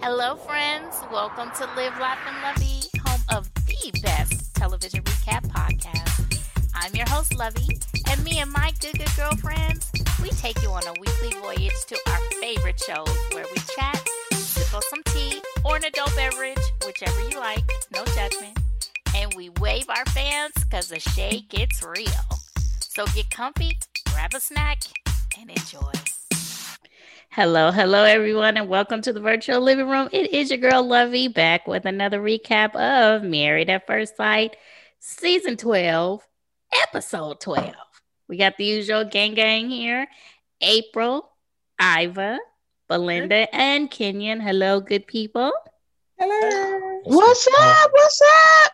Hello, friends. Welcome to Live, Laugh, and Lovey, home of the best television recap podcast. I'm your host, Lovey, and me and my good, good girlfriends, we take you on a weekly voyage to our favorite shows where we chat, sip on some tea, or an adult beverage, whichever you like, no judgment, and we wave our fans because the shade gets real. So get comfy, grab a snack, and enjoy. Hello, hello, everyone, and welcome to the virtual living room. It is your girl Lovey back with another recap of Married at First Sight, season 12, episode 12. We got the usual gang gang here April, Iva, Belinda, and Kenyon. Hello, good people. Hello. What's up? What's up?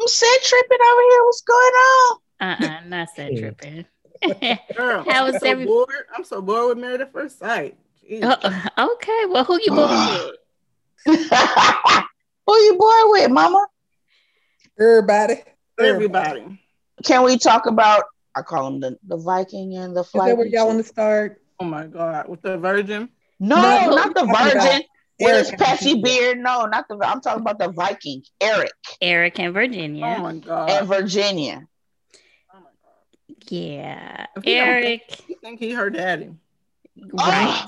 I'm set tripping over here. What's going on? Uh uh not set tripping. Girl, How I'm was so every- bored. I'm so bored with Married at First Sight. Jeez. Uh, okay, well, who you bored with? Who you boy with, Mama? Everybody. Everybody. Can we talk about? I call him the, the Viking and the Is flight. that where y'all want to start? Oh my God. With the Virgin. No, No, not the I'm talking about Virgin Where's his patchy beard. No, not the. I'm talking about the Viking, Eric Eric and Virginia. Oh my God. and Virginia. oh my God. Yeah. If he don't Eric. You think he her daddy? Right.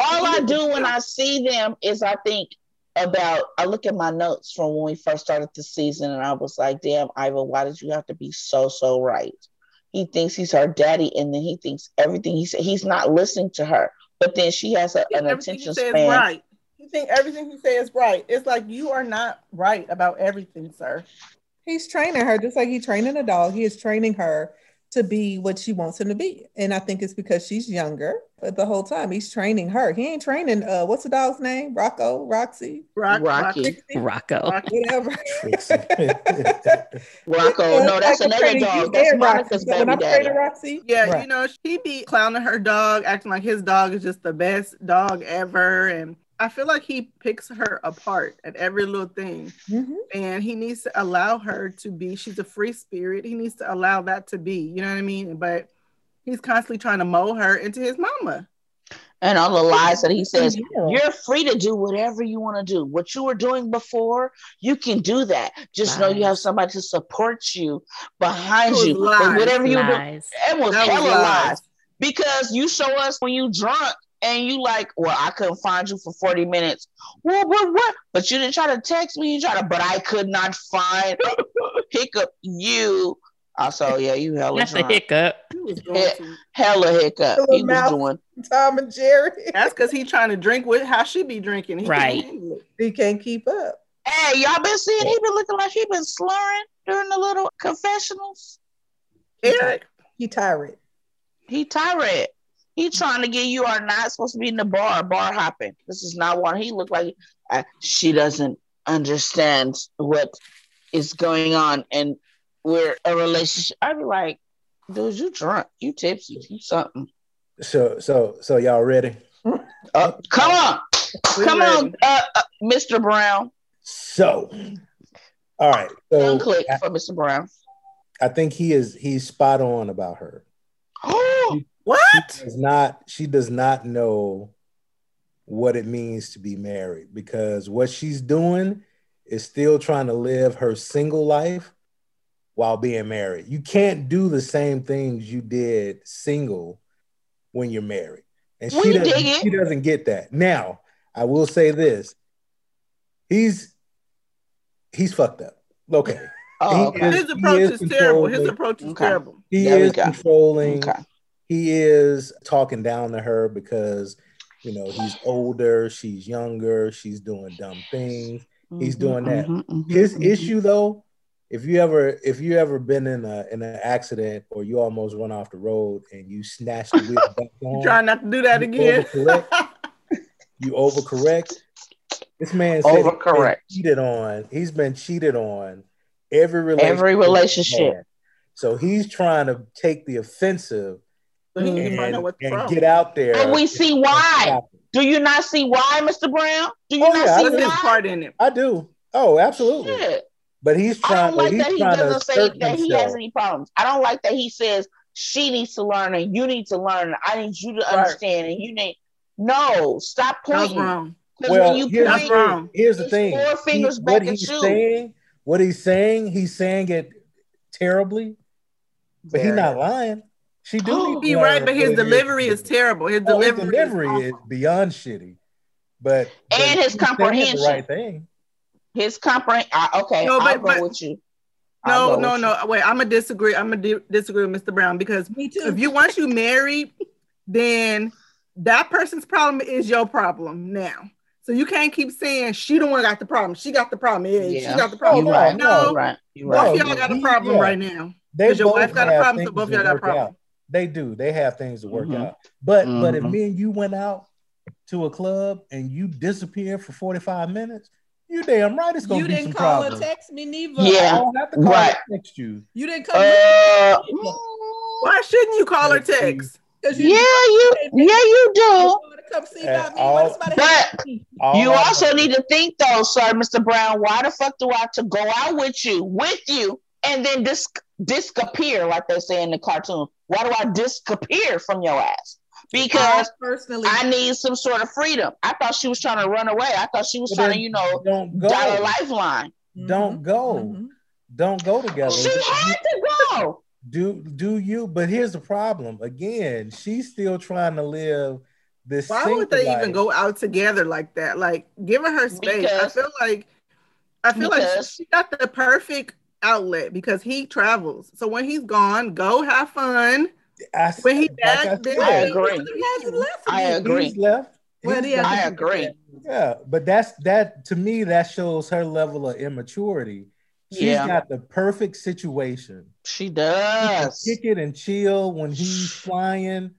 All I do when I see them is I think about. I look at my notes from when we first started the season, and I was like, "Damn, Iva, why did you have to be so so right?" He thinks he's her daddy, and then he thinks everything he said. He's not listening to her, but then she has a, an attention span. right. You think everything he says is right. It's like you are not right about everything, sir. He's training her just like he's training a dog. He is training her to be what she wants him to be. And I think it's because she's younger. But the whole time he's training her. He ain't training uh what's the dog's name? Rocco, Roxy, Rock, Rocky. Rocky. Rocco. Whatever. Rocco, no, that's Like another dog. you That's and Roxy. Monica's So baby I'm daddy. Roxy, Yeah, right. you know, she be clowning her dog, acting like his dog is just the best dog ever. And I feel like he picks her apart at every little thing. Mhm. and he needs to allow her to be she's a free spirit he needs to allow that to be you know what i mean but he's constantly trying to mold her into his mama and all the lies that he says. Yeah. You're free to do whatever you want to do. What you were doing before, you can do that. Just know you have somebody to support you behind Those you. But lies. whatever you do, Lies. it was That was hella lies. lies. Because you show us when you drunk and you like, well, I couldn't find you for 40 minutes. Well, what, what? But you didn't try to text me. You try to, but I could not find hiccup you. Also, yeah, you hella That's a hiccup. he was going Yeah. Hella hiccup. Little He was doing. Tom and Jerry. that's because he trying to drink with how she be drinking He can't Right. He can't keep up. Hey, y'all been seeing he been looking like he been slurring during the little confessionals. eric He tired. He tirade. He trying to get you are not supposed to be in the bar, bar hopping. This is not one. He looked like uh, she doesn't understand what is going on, and we're a relationship. I'd be like, dude, you drunk, you tipsy, you something. So so so y'all ready? Uh, come on, We come ready. on, uh, uh, Mr. Brown. So all right. So Unclick I, for Mr. Brown. I think he is he's spot on about her. What Does not she does not know what it means to be married because what she's doing is still trying to live her single life while being married. You can't do the same things you did single when you're married. And she doesn't, she doesn't get that. Now, I will say this. He's he's fucked up. Okay. oh, okay. is- his approach is is, terrible his approach is Okay. terrible He There is controlling. okay. He is talking down to her because you know he's older, she's younger, she's doing dumb things. He's doing that. Mhm, mhm, His mhm. issue though, if you ever if you ever been in a in an accident or you almost run off the road and you snatch the wheel back on, trying not to do that You again overcorrect. you overcorrect. This man said he's been Overcorrect. cheated on. He's been cheated on every relationship. Every relationship. So he's trying to take the offensive so he need to and, find out what's and wrong get out there. And we see why. Do you not see why, Mr. Brown? Do you Oh, not yeah, see what's do. why? part in it I do. Oh, absolutely. Shit. But he's I trying. don't like he's that he doesn't say assert that he has any problems. I don't like that he says she needs to learn and you need to learn. I need you to Right. understand and you need no stop That was pointing. Well, when you here's, point, wrong. here's the thing. four fingers He- back what at he's you. saying, what he's saying, he's saying it terribly, but he's not lying. She do oh, need He right, but his delivery to is terrible. His Oh, his delivery, delivery is beyond shitty. But, but And his comprehension. The right thing. his comprehend. I, okay, No, I'll go but- with you. I'll No, no, with no. Wait, I'm gonna disagree. I'm gonna di- disagree with Mr. Brown because Me too. if you once you married, then that person's problem is your problem now. So you can't keep saying she the one got the problem. She got the problem. Yeah, Yeah. she got the Oh, problem. You no, right. no. You right. You Both right. No, of y'all got a he- problem yeah. right now. They 'Cause your wife got a problem, so both to y'all got a problem. out. They do. They have things to work Mhm. out. But but if Mhm. me and you went out to a club and you disappeared for 45 minutes, you damn right it's gonna you be didn't some call problems. or text me neither. I Yeah. don't have to call Right. or text you. You didn't come Uh, Why shouldn't you call or text? because yeah, you. Yeah, you do. to come see At about me. all- Why does somebody have But- You also know- need to think though, sir, Mr. Brown. Why the fuck do I have to go out with you, with you, and then dis- disappear like they say in the cartoon? Why do I disappear from your ass? Because I personally, I need some sort of freedom. I thought she was trying to run away. I thought she was trying to, you know, don't go. dial a lifeline. Don't go. Mhm. Don't go together. She had to go. do do you but here's the problem again she's still trying to live this Why would they life. even go out together like that? Like giving her space. I feel like I feel like she got the perfect outlet because he travels. So when he's gone, go have fun. I, When he like back, I then- said, I agree. He hasn't left I again. agree. he's left Well, He's yeah, left. I agree. yeah but that's that to me that shows her level of immaturity She's Yeah. got the perfect situation She She does. kick it and chill when he's flying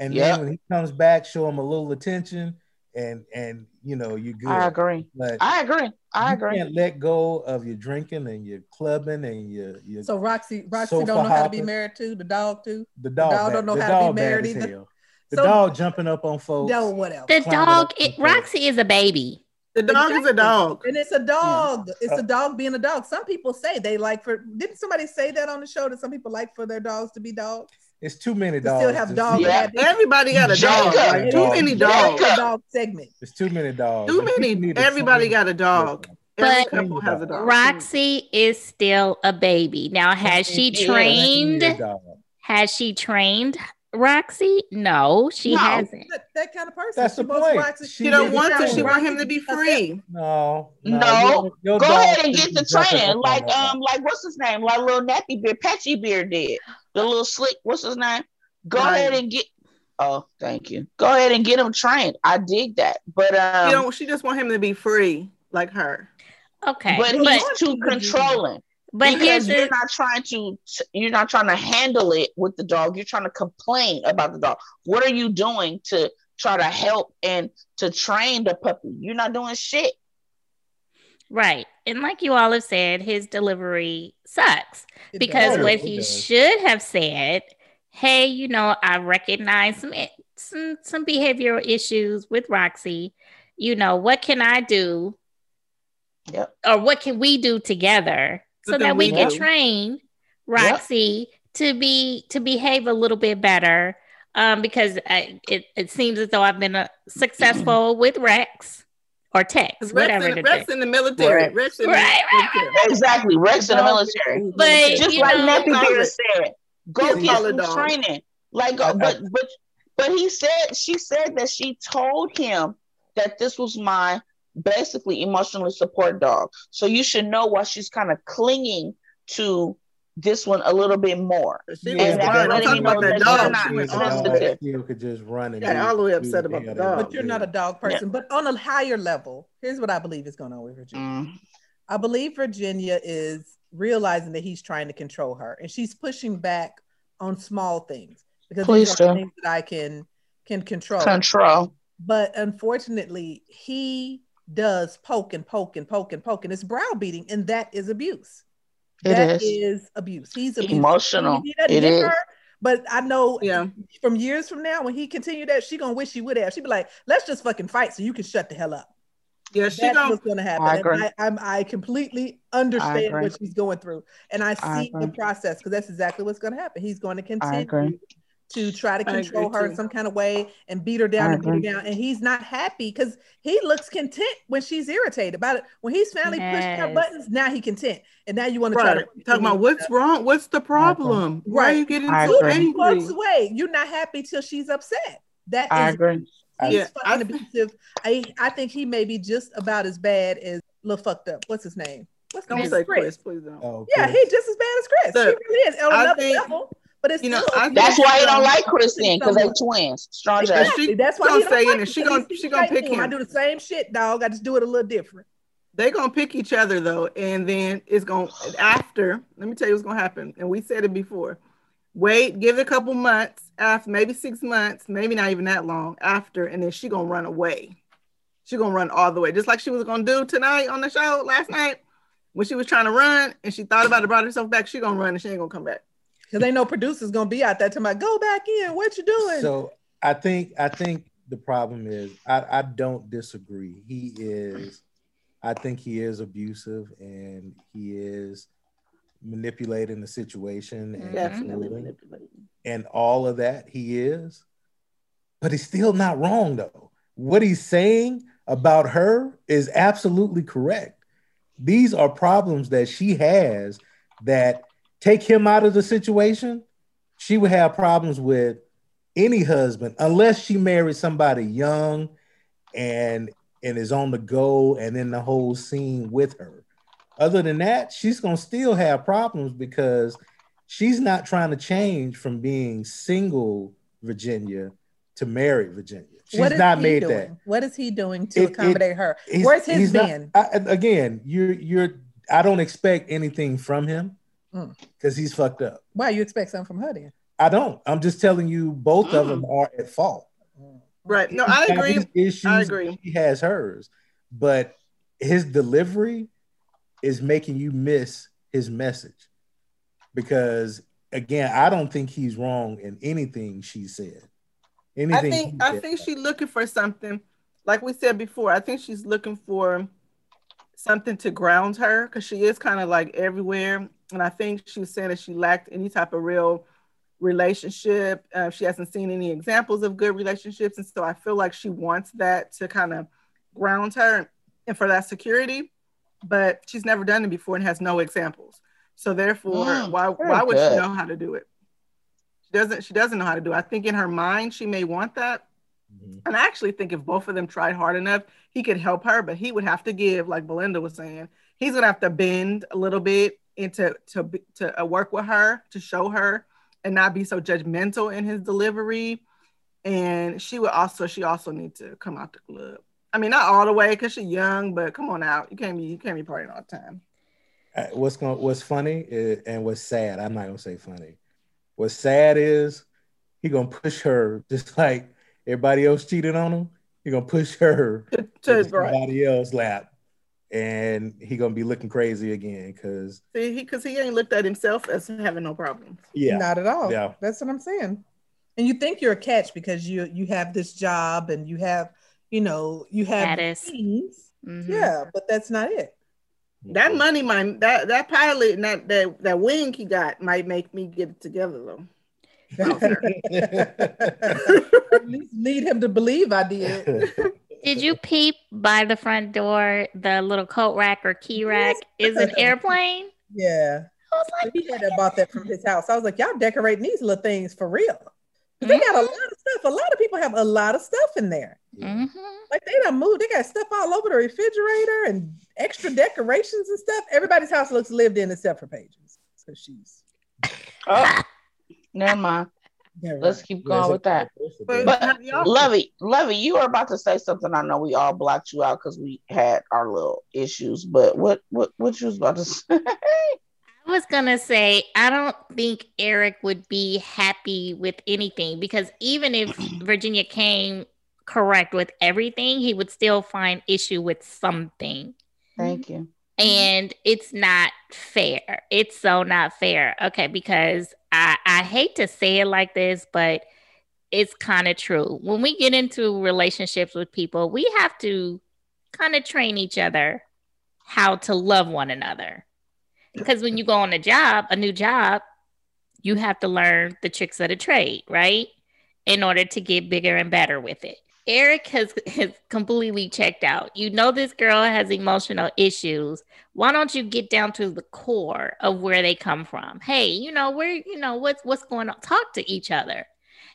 and Yep. then when he comes back show him a little attention and and you know you're good I agree. but I agree. I you agree. can't let go of your drinking and your clubbing and your, your So Roxy, Roxy don't know how to be married too. The dog too. The dog, the dog don't know the how to be married either. hell. The So- dog jumping up on folks. No, whatever. The dog, it, Roxy is a baby. The dog is a dog. And it's a dog. It's Uh, a dog being a dog. Some people say they like for. Didn't somebody say that on the show that some people like for their dogs to be dogs? It's too many To dogs. still have dogs. Yeah. Everybody got a dog. Like, too many dogs. Dog segment. It's too many dogs. Too many. need to Everybody got a dog. But- Every couple has a dog. Roxy is still a baby. Now, has she trained? Change your dog. Has she trained Roxy? No, she No. hasn't. That, that kind of person. That's She the point. Roxy- She She don't want to. to She want him to be free. No, No. your- your Go ahead and get the training, like um, like what's his name, like little nappy beard, Patchy Beard did. The little slick, what's his name? Go Right. ahead and get. Oh, thank you. Go ahead and get him trained. I dig that, but She um, don't. She just want him to be free, like her. Okay, but but he's too controlling. but here's because you're the not trying to you're not trying to handle it with the dog you're trying to complain about the dog what are you doing to try to help and to train the puppy you're not doing shit right, and like you all have said, his delivery sucks It because does. what It he does. should have said, "Hey, you know, I recognize some some some behavioral issues with Roxy. You know, what can I do, yep or what can we do together so What that we we can train Roxy to be to behave a little bit better?" Um, because I, it it seems as though I've been uh, successful with Rex or Tex, 'Cause whatever Rex, the in, Rex in the military. Right. Rex in Right, the right, military. exactly rex in the military But, just you like know- nappy beard Solid. said go He's get some dog. training like uh, but but but he said she said that she told him that this was my basically emotionally support dog so you should know why she's kind of clinging to this one a little bit more She Yeah, was but fine. I'm talking about that that dog. you're She not went She's a all sensitive. way. that still could just run and Yeah, all the way upset about hell the dog. But you're not a dog person. But on a higher level, here's what I believe is going on with Virginia. Mm. I believe Virginia is realizing that he's trying to control her, and she's pushing back on small things because Please these are do. things that I can can control. control But unfortunately, he does poke and poke and poke and poke, and it's browbeating, and that is abuse. It That is. is abuse. He's abusive. Emotional. He doesn't It hit is. her, but I know Yeah. from years from now, when he continued that, she gonna wish she would have. She'd be like, "Let's just fucking fight, so you can shut the hell up." Yeah, she That's gonna what's gonna happen. I agree. I, I'm, I completely understand agree. what she's going through, and I I see the process because that's exactly what's gonna happen. He's going to continue agree. To try to control her too. some kind of way and beat her down I and beat her down. And he's not happy because he looks content when she's irritated about it. When he's finally pushed her buttons, now he content. And now you want to try to Talking about what's wrong? What's the problem? Why are Right. you getting I so agree. He walks angry? away. You're not happy till she's upset. That I is agree. he's Yeah, I fucking abusive. I I think he may be just about as bad as little fucked up. What's his name? What's Don't his say Chris. Chris, please don't. Oh, Yeah, Chris. he's just as bad as Chris. Look, he really is on I another think- level. But it's you know, still, That's why he don't like Chris then, because they someone. twins. Strong Exactly. she That's why gonna he don't stay in like it. She gonna- she gonna pick him. I do the same shit, dog. I just do it a little different. They gonna pick each other though, and then it's gonna after. Let me tell you what's gonna happen. And we said it before. Wait, give it a couple months after, maybe six months, maybe not even that long after, and then she gonna run away. She gonna run all the way, just like she was gonna do tonight on the show last night when she was trying to run and she thought about it, brought herself back. She gonna run and she ain't gonna come back. Because they know producers gonna be out there talking about go back in. What you doing? So I think I think the problem is I, I don't disagree. He is I think he is abusive and he is manipulating the situation and, Definitely manipulating. and all of that he is. But he's still not wrong though. What he's saying about her is absolutely correct. These are problems that she has that take him out of the situation. She would have problems with any husband unless she married somebody young and and is on the go and in the whole scene with her. Other than that, she's gonna still have problems because she's not trying to change from being single Virginia to married Virginia. She's not made doing? that. What is he doing to It- it- accommodate her? Where's his not- I- again, you're you're. I don't expect anything from him Mm. because he's fucked up. Why you expect something from her then? I don't. I'm just telling you, both of them are at fault. Right. No, I agree. his Issues, I agree. He has hers, but his delivery is making you miss his message because again, I don't think he's wrong in anything she said. Anything I think I think she's looking for something, like we said before. I think she's looking for something to ground her because she is kind of like everywhere. And I think she was saying that she lacked any type of real relationship. Uh, she hasn't seen any examples of good relationships, and so I feel like she wants that to kind of ground her and for that security. But she's never done it before and has no examples. So therefore, Mm, why why would good. she know how to do it? She doesn't. She doesn't know how to do it. I think in her mind she may want that, Mhm. and I actually think if both of them tried hard enough, he could help her. But he would have to give, like Belinda was saying, he's gonna have to bend a little bit into to be- to uh, work with her to show her, and not be so judgmental in his delivery. And she would also she also need to come out the club. I mean, not all the way because she's young, but come on out. You can't be you can't be partying all the time. Uh, what's going what's funny is, and what's sad i'm not gonna say funny what's sad is he gonna push her just like everybody else cheated on him he gonna push her To, to to right. somebody else lap and he gonna be looking crazy again because See, he because he ain't looked at himself as having no problems. yeah Not at all. Yeah. That's what I'm saying. And you think you're a catch because you you have this job and you have, you know, you have Status. things. Mhm. Yeah, but that's not it. That money, might that that pilot and that that that wing he got might make me get it together though. At least lead him to believe I did. Did you peep by the front door the little coat rack or key rack is an airplane? Yeah. I was like, He had to bought that from his house. I was like, y'all decorating these little things for real. 'Cause They got a lot of stuff. A lot of people have a lot of stuff in there. hmm Like they done moved. They got stuff all over the refrigerator and extra decorations and stuff. Everybody's house looks lived in except for Paige's. So she's Oh, never mind. Yeah, right. Let's keep going with that. But, But y'all- Lovey, Lovey, you were about to say something. I know we all blocked you out because we had our little issues. But what what what you was about to say? I was gonna say I don't think Eric would be happy with anything because even if Virginia came correct with everything, he would still find issue with something. Thank you. Mm-hmm. and it's not fair. It's so not fair. Okay, because I I hate to say it like this, but it's kind of true. When we get into relationships with people, we have to kind of train each other how to love one another. Because when you go on a job, a new job, you have to learn the tricks of the trade, right? In order to get bigger and better with it. Eric has, has completely checked out. You know this girl has emotional issues. Why don't you get down to the core of where they come from? Hey, you know where you know what's what's going on. Talk to each other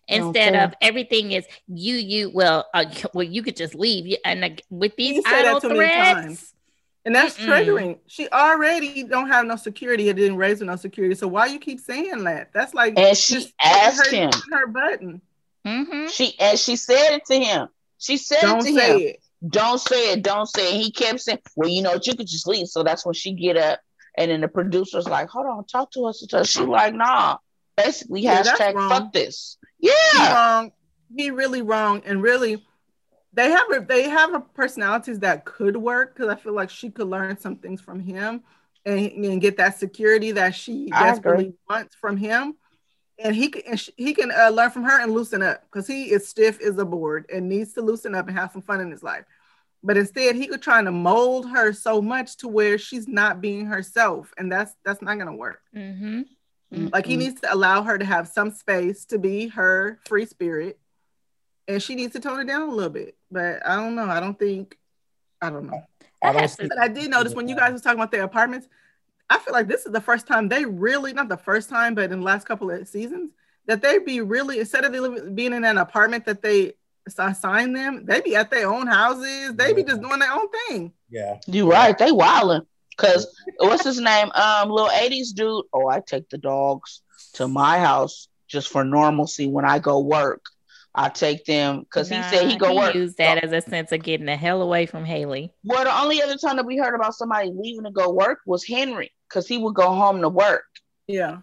instead Okay. of everything is you you. Well, uh, well you could just leave. And uh, with these You say that idle threats. And that's Mm-mm. triggering. She already don't have no security. It didn't raise with no security. So why you keep saying that? That's like And she just asked her, him. her button. Mhm. She and she said it to him. She said Don't it to say him. it. Don't say it. Don't say it. He kept saying, "Well, you know, what? you could just leave." So that's when she get up, and then the producer's like, "Hold on, talk to us." She like, "Nah." Basically, Yeah, hashtag fuck this. He Yeah. wrong. He really wrong. And really, they have a, they have a personalities that could work because I feel like she could learn some things from him and, and get that security that she I desperately wants from him. And he can and she, he can uh, learn from her and loosen up because he is stiff as a board and needs to loosen up and have some fun in his life. But instead, he could try to mold her so much to where she's not being herself, and that's that's not gonna work. Mhm. Like he needs to allow her to have some space to be her free spirit, and she needs to tone it down a little bit. But I don't know. I don't think. I don't know. I don't has But I did notice when you guys was talking about their apartments. I feel like this is the first time they really, not the first time, but in the last couple of seasons, that they be really instead of being in an apartment that they assign them, they be at their own houses. They be just doing their own thing. Yeah. You right. They wilding. Cause what's his name? Um, little '80s dude. Oh, I take the dogs to my house just for normalcy when I go work. I take them because he said he Nah, go work. used that as a sense of getting the hell away from Haley. Well, the only other time that we heard about somebody leaving to go work was Henry, because he would go home to work. Yeah.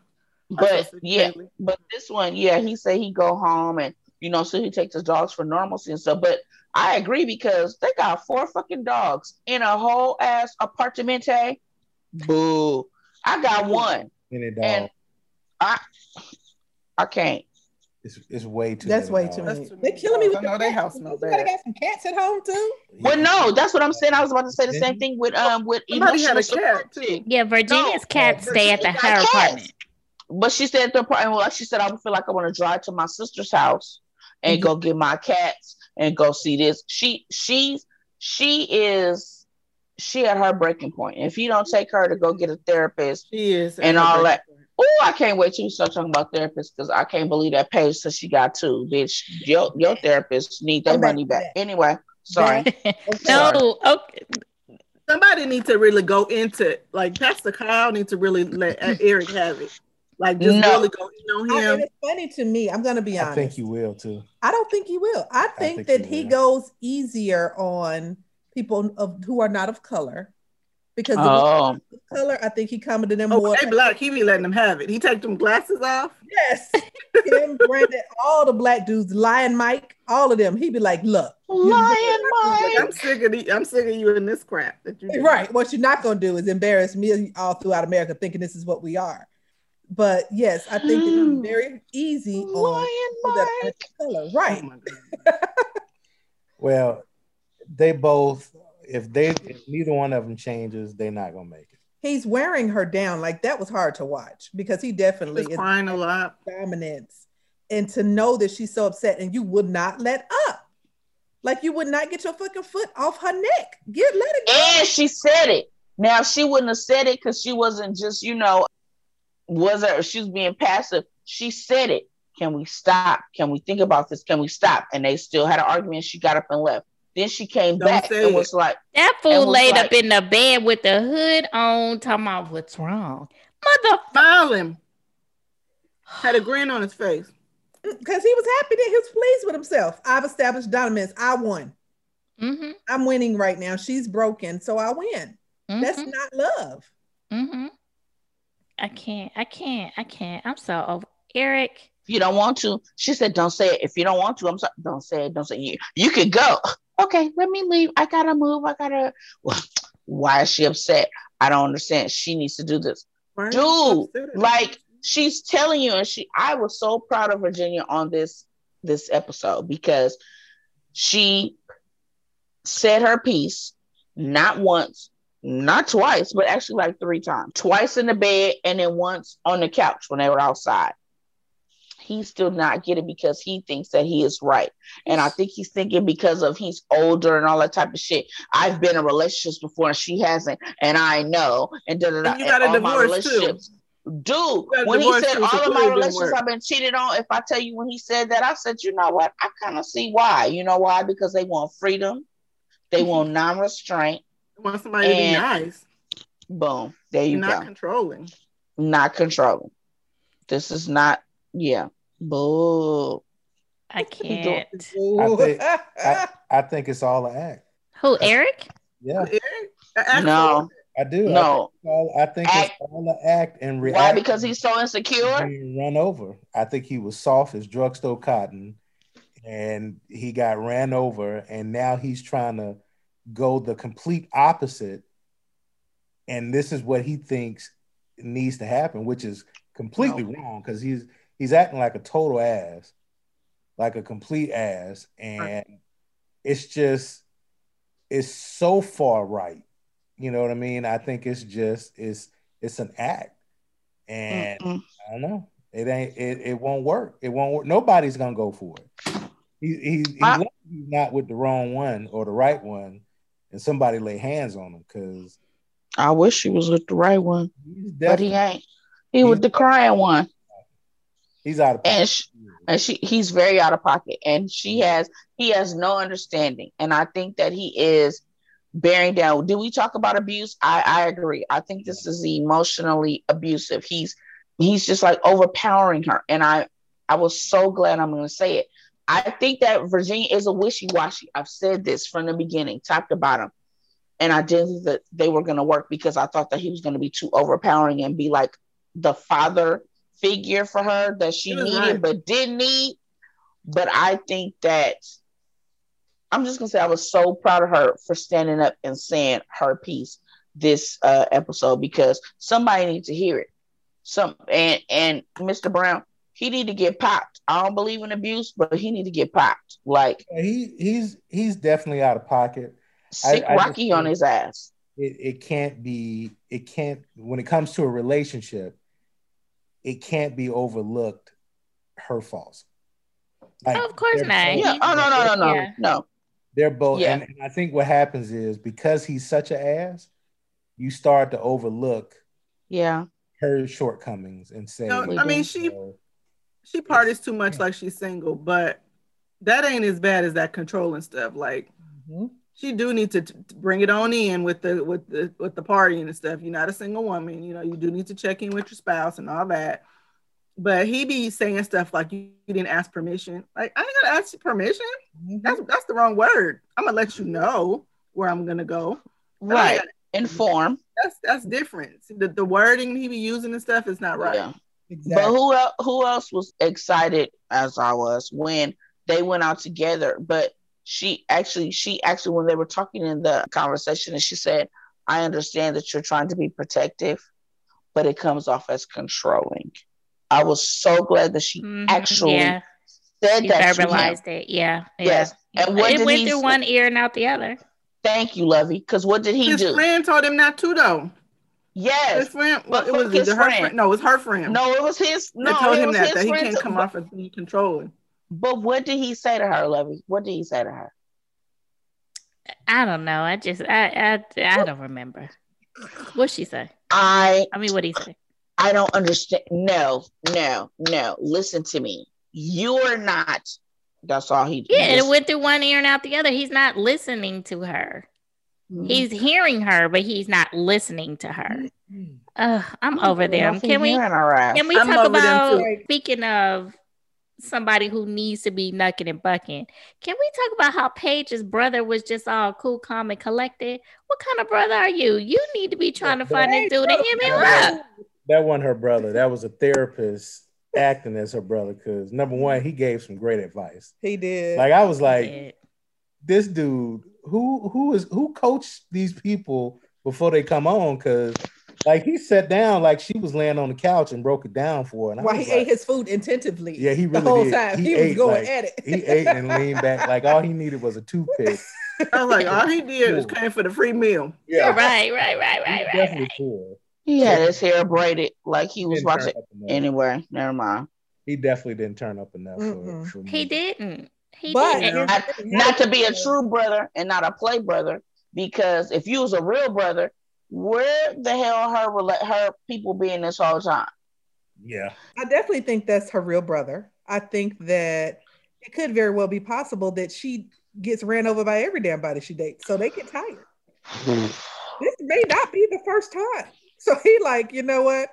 But yeah, Haley. but this one, yeah, he said he go home and you know, so he takes his dogs for normalcy and stuff. But I agree because they got four fucking dogs in a whole ass apartamente. Boo! I got one. Any dog. And I, I can't. It's, it's way too That's way too dogs. many. They're killing me with I know the they cats. house smell Somebody bad. got some cats at home too. Well, no, that's what I'm saying. I was about to say the same thing with um with Somebody had emotional a cat, support too. too. Yeah, Virginia's No, cats but stay at the got her apartment. But she said at the apartment, well, she said I would feel like I want to drive to my sister's house and Mm-hmm. go get my cats and go see this. She she's she is she at her breaking point. If you don't take her to go get a therapist, She is. And all that. Breaking point. oh, I can't wait to start talking about therapists because I can't believe that Paige says she got two. Bitch, your your therapist need their money back. Anyway, sorry. no, okay. Somebody needs to really go into. Like Pastor Kyle needs to really let Eric have it. Like just No. really go in on I, and him. it's funny to me. I'm gonna be honest. I think you will too. I don't think he will. I think, think that he he goes easier on people of who are not of color because the Oh, people color. I think he commented to them Oh, more. they black. He be letting them have it. He take them glasses off. Yes, him, Brandon, all the black dudes, Lion Mike, all of them. He be like, look, Lion Like, I'm Mike. sick of the, I'm sick of you in this crap that you do. right. What you're not gonna do is embarrass me all throughout America, thinking this is what we are. But yes, I think that Hmm. it's very easy Lion people Mike. of color. Oh Right. my God. Well, they both. If they, if neither one of them changes, they're not gonna make it. He's wearing her down. Like that was hard to watch because he He definitely was is crying a lot. dominance and to know that she's so upset and you would not let up. Like you would not get your fucking foot off her neck. Get let it go. And she said it. Now she wouldn't have said it because she wasn't just, you know, was her she was being passive. She said it. Can we stop? Can we think about this? Can we stop? And they still had an argument. She got up and left. Then she came Don't back and was like, That fool laid like- up in the bed with the hood on, talking about what's wrong. Mother Smiling. Had a grin on his face. Because he was happy that he was pleased with himself. I've established dominance. I won. mm-hmm, I'm winning right now. She's broken, so I win. mm-hmm, That's not love. mm-hmm. I can't, I can't, I can't. I'm so over Eric. if you don't want to, she said, don't say it. If you don't want to, I'm sorry. Don't say it. Don't say it. You, you could go. Okay, let me leave. I gotta move. I gotta. Why is she upset? I don't understand. She needs to do this. Right? Dude, like she's telling you and she i was so proud of virginia on this this episode because she said her piece not once not twice, but actually like three times. Twice in the bed and then once on the couch when they were outside. He's still not getting because he thinks that he is right. And I think he's thinking because of he's older and all that type of shit. I've been in relationships before and she hasn't, and I know. And da da da. And you got a and all my divorce, too. relationships- Dude, when he said all of my relationships. I've been cheated on, if I tell you when he said that, I said, you know what? I kind of see why. You know why? Because they want freedom, they want non-restraint. I want somebody to be nice, Boom. There you not go. Not controlling. Not controlling. This is not, yeah. Boo. I can't. I think- I, I think it's all an act. Who, Eric? Yeah, Eric, act No. I do. No. I think, it's all- I think Act- it's all an act and react. Why? Because he's so insecure? being run over. I think he was soft as drugstore cotton, and he got ran over, and now he's trying to go the complete opposite. And this is what he thinks needs to happen, which is completely wrong because he's he's acting like a total ass, like a complete ass, and it's just it's so far right. You know what I mean? I think it's just it's it's an act, and Mm-mm. I don't know. It ain't. It, it won't work. It won't work. Nobody's gonna go for it. He, he, he's I- he's not with the wrong one or the right one, and somebody lay hands on him because I wish he was with the right one, but he ain't. He with the crying one. He's out of And pocket. sh- and she he's very out of pocket. And she has he has no understanding. And i think that he is bearing down. Do we talk about abuse? I i agree. I think this is emotionally abusive. He's he's just like overpowering her. And i i was so glad i'm going to say it. I think that virginia is a wishy-washy. I've said this from the beginning top to bottom. And i didn't think that they were going to work because i thought that he was going to be too overpowering and be like the father figure for her that she needed right. but didn't need. But I think that I'm just gonna say I was so proud of her for standing up and saying her piece this uh, episode because somebody needs to hear it. Some and and Mr. Brown, he need to get popped. I don't believe in abuse, but he need to get popped. Like he he's he's definitely out of pocket. Sick I Rocky on his ass. It it can't be. It can't when it comes to a relationship. It can't be overlooked. Her faults. Like, Oh, of course not. both- Yeah. Oh no no no no Yeah. no. They're both, Yeah. and, and I think what happens is because he's such an ass, you start to overlook Yeah. her shortcomings and say, No, I mean she you she parties too much like she's single, but that ain't as bad as that controlling stuff. Like Mhm. She do need to, t- bring it on in with the with the with the partying and stuff. You're not a single woman, you know. You do need to check in with your spouse and all that. But he be saying stuff like you, you didn't ask permission. Like I ain't gonna ask you permission. Mhm. That's that's the wrong word. I'm gonna let you know where I'm gonna go. Right. Inform. That's that's different. The, the wording he be using and stuff is not right. Yeah. Exactly. But who else, who else was excited as I was when they went out together? But she actually, she actually, when they were talking in the conversation, and she said, "I understand that you're trying to be protective, but it comes off as controlling." I was so glad that she Mhm. actually yeah, said she that to him. verbalized it. Yeah, yeah. Yes. And what it did went he through say? one ear and out the other. Thank you, Lovey. Because what did he His do? friend told him not to though. Yes, His Yes. friend, well, But it was his her friend. friend. No, it was her friend. No, it was his. They No, told it him was that his that he can't come off as being controlling. But what did he say to her, Lovey? What did he say to her? I don't know. I just I I, I don't remember. What'd she say? I I mean, what did he say? I don't understand. No, no, no. Listen to me. You're not. That's all he. Yeah, he it went through one ear and out the other. He's not listening to her. Mm-hmm. He's hearing her, but he's not listening to her. Mhm. Ugh, I'm over them. Can we hearing her ass. can we I'm talk about speaking of somebody who needs to be knucking and bucking? Can we talk about how Paige's brother was just all cool, calm, and collected? What kind of brother are you? You need to be trying to find this dude and him him up. that wasn't her brother. That was a therapist acting as her brother. Because number one, he gave some great advice. He did. Like I was like, this dude, who who is who coached these people before they come on? Because like he sat down like she was laying on the couch and broke it down for her. While he like- ate his food intentively. Yeah, he the really whole did. time He he, was ate, going like, at it. he ate and leaned back like all he needed was a toothpick. I was like, all he did was came for the free meal. Yeah, Right, right, right, right, he's right. definitely right. poor. He had his hair braided like he He was watching. up enough. Anyway, never mind. He definitely didn't turn up enough Mm-mm. for me. He didn't. He But didn't. Not, not to be a true brother and not a play brother, because if you was a real brother, where the hell her rela- her people being this whole time? Yeah, I definitely think that's her real brother. I think that it could very well be possible that she gets ran over by every damn body she dates, so they get tired. This may not be the first time. So he like, you know what?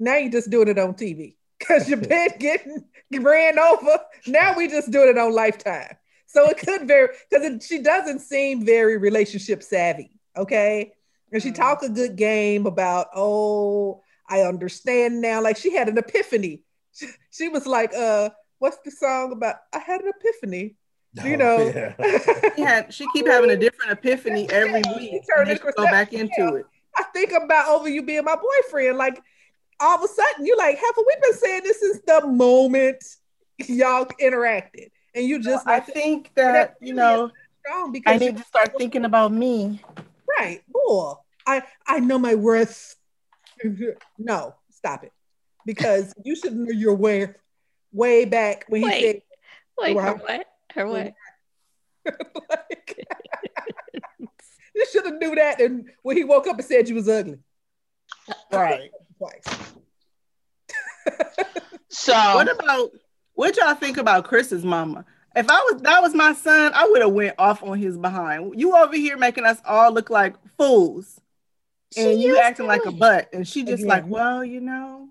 Now you're just doing it on TV because you've been getting ran over. Now we just doing it on Lifetime. So it could very because she doesn't seem very relationship savvy. Okay, and she Mhm. talk a good game about oh I understand now. Like she had an epiphany. She, she was like, uh, what's the song about? I had an epiphany. You know. Yeah. She had she keep having a different epiphany every week. he turned And then go back perception, into it. I think about over you being my boyfriend. Like all of a sudden, you're like, have we been saying this since the moment y'all interacted? And you just I like think that you know strong because I you need to start thinking about me. Right. Cool. I I know my worth. No, stop it. Because you should know your worth way back when he Wait. Wait, her what? Her what? said like, you should have knew that and when he woke up and said you was ugly Right. twice. So What about what y'all think about Chris's mama? If I was that was my son, I would have went off on his behind. You over here making us all look like fools, She and you acting to like a butt, and she just Again. like, well, you know,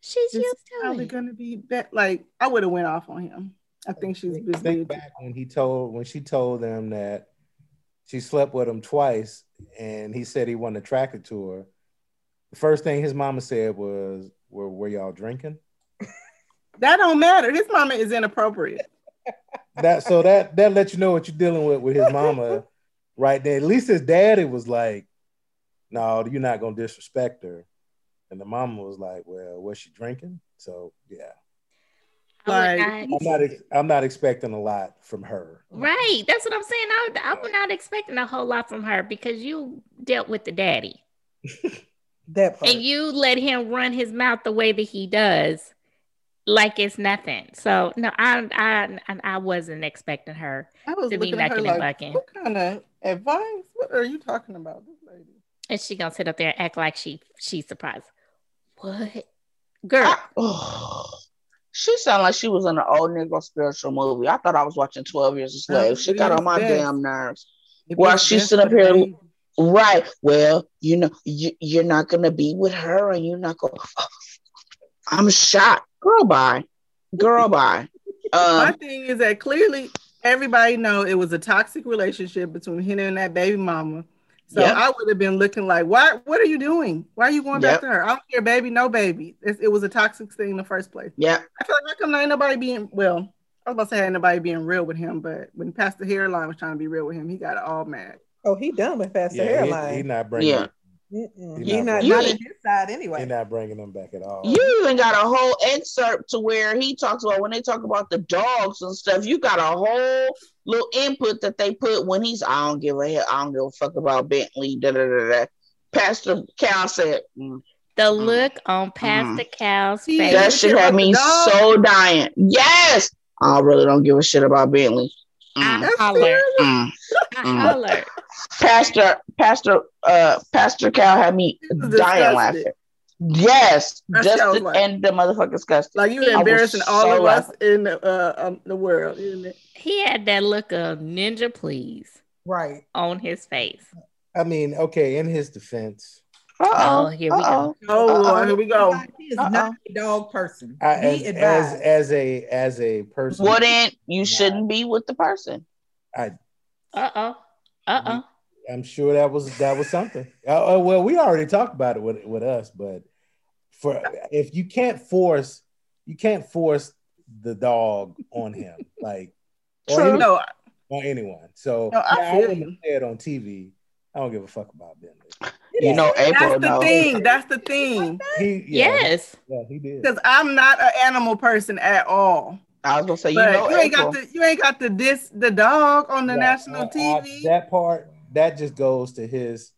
She's this is used to probably it. gonna be bet. Like I would have went off on him. I think she's Think- busy. think back when he told when she told them that she slept with him twice, and he said he wasn't attracted to her. The first thing his mama said was, "Were were y'all drinking?" That don't matter. His mama is inappropriate. That so that that lets you know what you're dealing with with his mama, right there. At least his daddy was like, "No, you're not gonna disrespect her," and the mama was like, "Well, was she drinking?" So yeah, Like, I'm not I'm not expecting a lot from her. Right. That's what I'm saying. I, I'm not expecting a whole lot from her because you dealt with the daddy That part. and you let him run his mouth the way that he does, like it's nothing. So no, I I I, I wasn't expecting her I was to be looking at her knucking and like, bucking, what kind of advice? What are you talking about, this lady? and she gonna sit up there and act like she she's surprised. What, girl? I- oh, she sounded like she was in an old Negro spiritual movie. I thought I was watching 12 Years a Slave. She got on my Yes. damn nerves. It While was she's best sitting up here- baby. Right. Well, you know, you, you're not going to be with her and you're not going to. I'm shocked. Girl, bye. Girl, bye. My Um, thing is that clearly everybody know it was a toxic relationship between him and that baby mama. So Yep. I would have been looking like, why? What are you doing? Why are you going Yep. back to her? I don't care, baby, no baby. It, it was a toxic thing in the first place. yeah. I feel like how come ain't nobody being well. I was about to say ain't nobody being real with him, but when Pastor Hairline was trying to be real with him, he got all mad. oh, he done with Pastor Yeah, he, hairline. he not bringing Yeah. Mm-mm. He He not not, You- not in his side anyway. he not bringing them back at all. You even got a whole excerpt to where he talks about when they talk about the dogs and stuff. You got a whole little input that they put when he's I don't give a hell, I don't give a fuck about Bentley. Da da da da. Pastor Cal said mm, The look on Pastor Cal's See, face. that you shit had me dog? so dying. Yes, I really don't give a shit about Bentley. Mm, I holler. mm. I Mm. Hollered. Pastor Pastor uh Pastor Cal had me dying disgusting. laughing. Yes, Pastor just Cal like- and the motherfucking disgusting. Like you embarrassing all so of us in the uh, um, the world, isn't it? He had that look of ninja please Right. on his face. I mean, okay, in his defense, Oh, Uh-oh. here we go. uh-oh. Oh Uh-oh. Lord, here we go. He is Uh-oh. not a dog person. I, as, as as a as a person, Wouldn't you shouldn't be with the person. I. Uh oh. Uh oh. I'm sure that was that was something. Uh, uh, well, we already talked about it with with us, but for if you can't force, you can't force the dog on him, like or, True. any- No, or anyone. So No, I yeah, I feel wouldn't you. have said on TV. I don't give a fuck about Bentley. You know, April. that's the knows. thing. That's the thing. He yeah, Yes. yeah, he did. Because I'm not an animal person at all. I was gonna say, you know, you ain't April. got the you ain't got the this the dog on the Yeah, national uh, I- I- TV. that part that just goes to his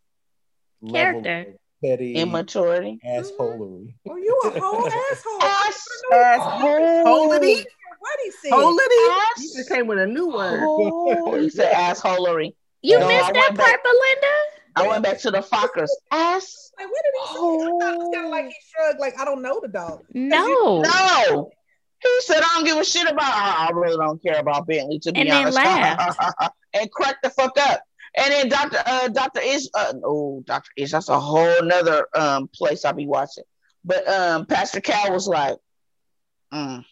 level Character. of petty immaturity. assholery. Oh, you a whole asshole. Ass Ass- What he said? holy. Ass- You just came with a new word. Oh, he said assholery. You No, missed I that went back- part, Belinda? I went back to the Fockers. Ass. Like, what did he say? I thought it was kind of like he shrugged, like I don't know the dog. No. No. He said, I don't give a shit about I I really don't care about Bentley, to be And then honest. laughed. and cracked the fuck up. And then Dr. Uh, Dr. Ish, uh, oh, Dr. Ish, that's a whole nother um place I'll be watching. But um, Pastor Cal was like, mm.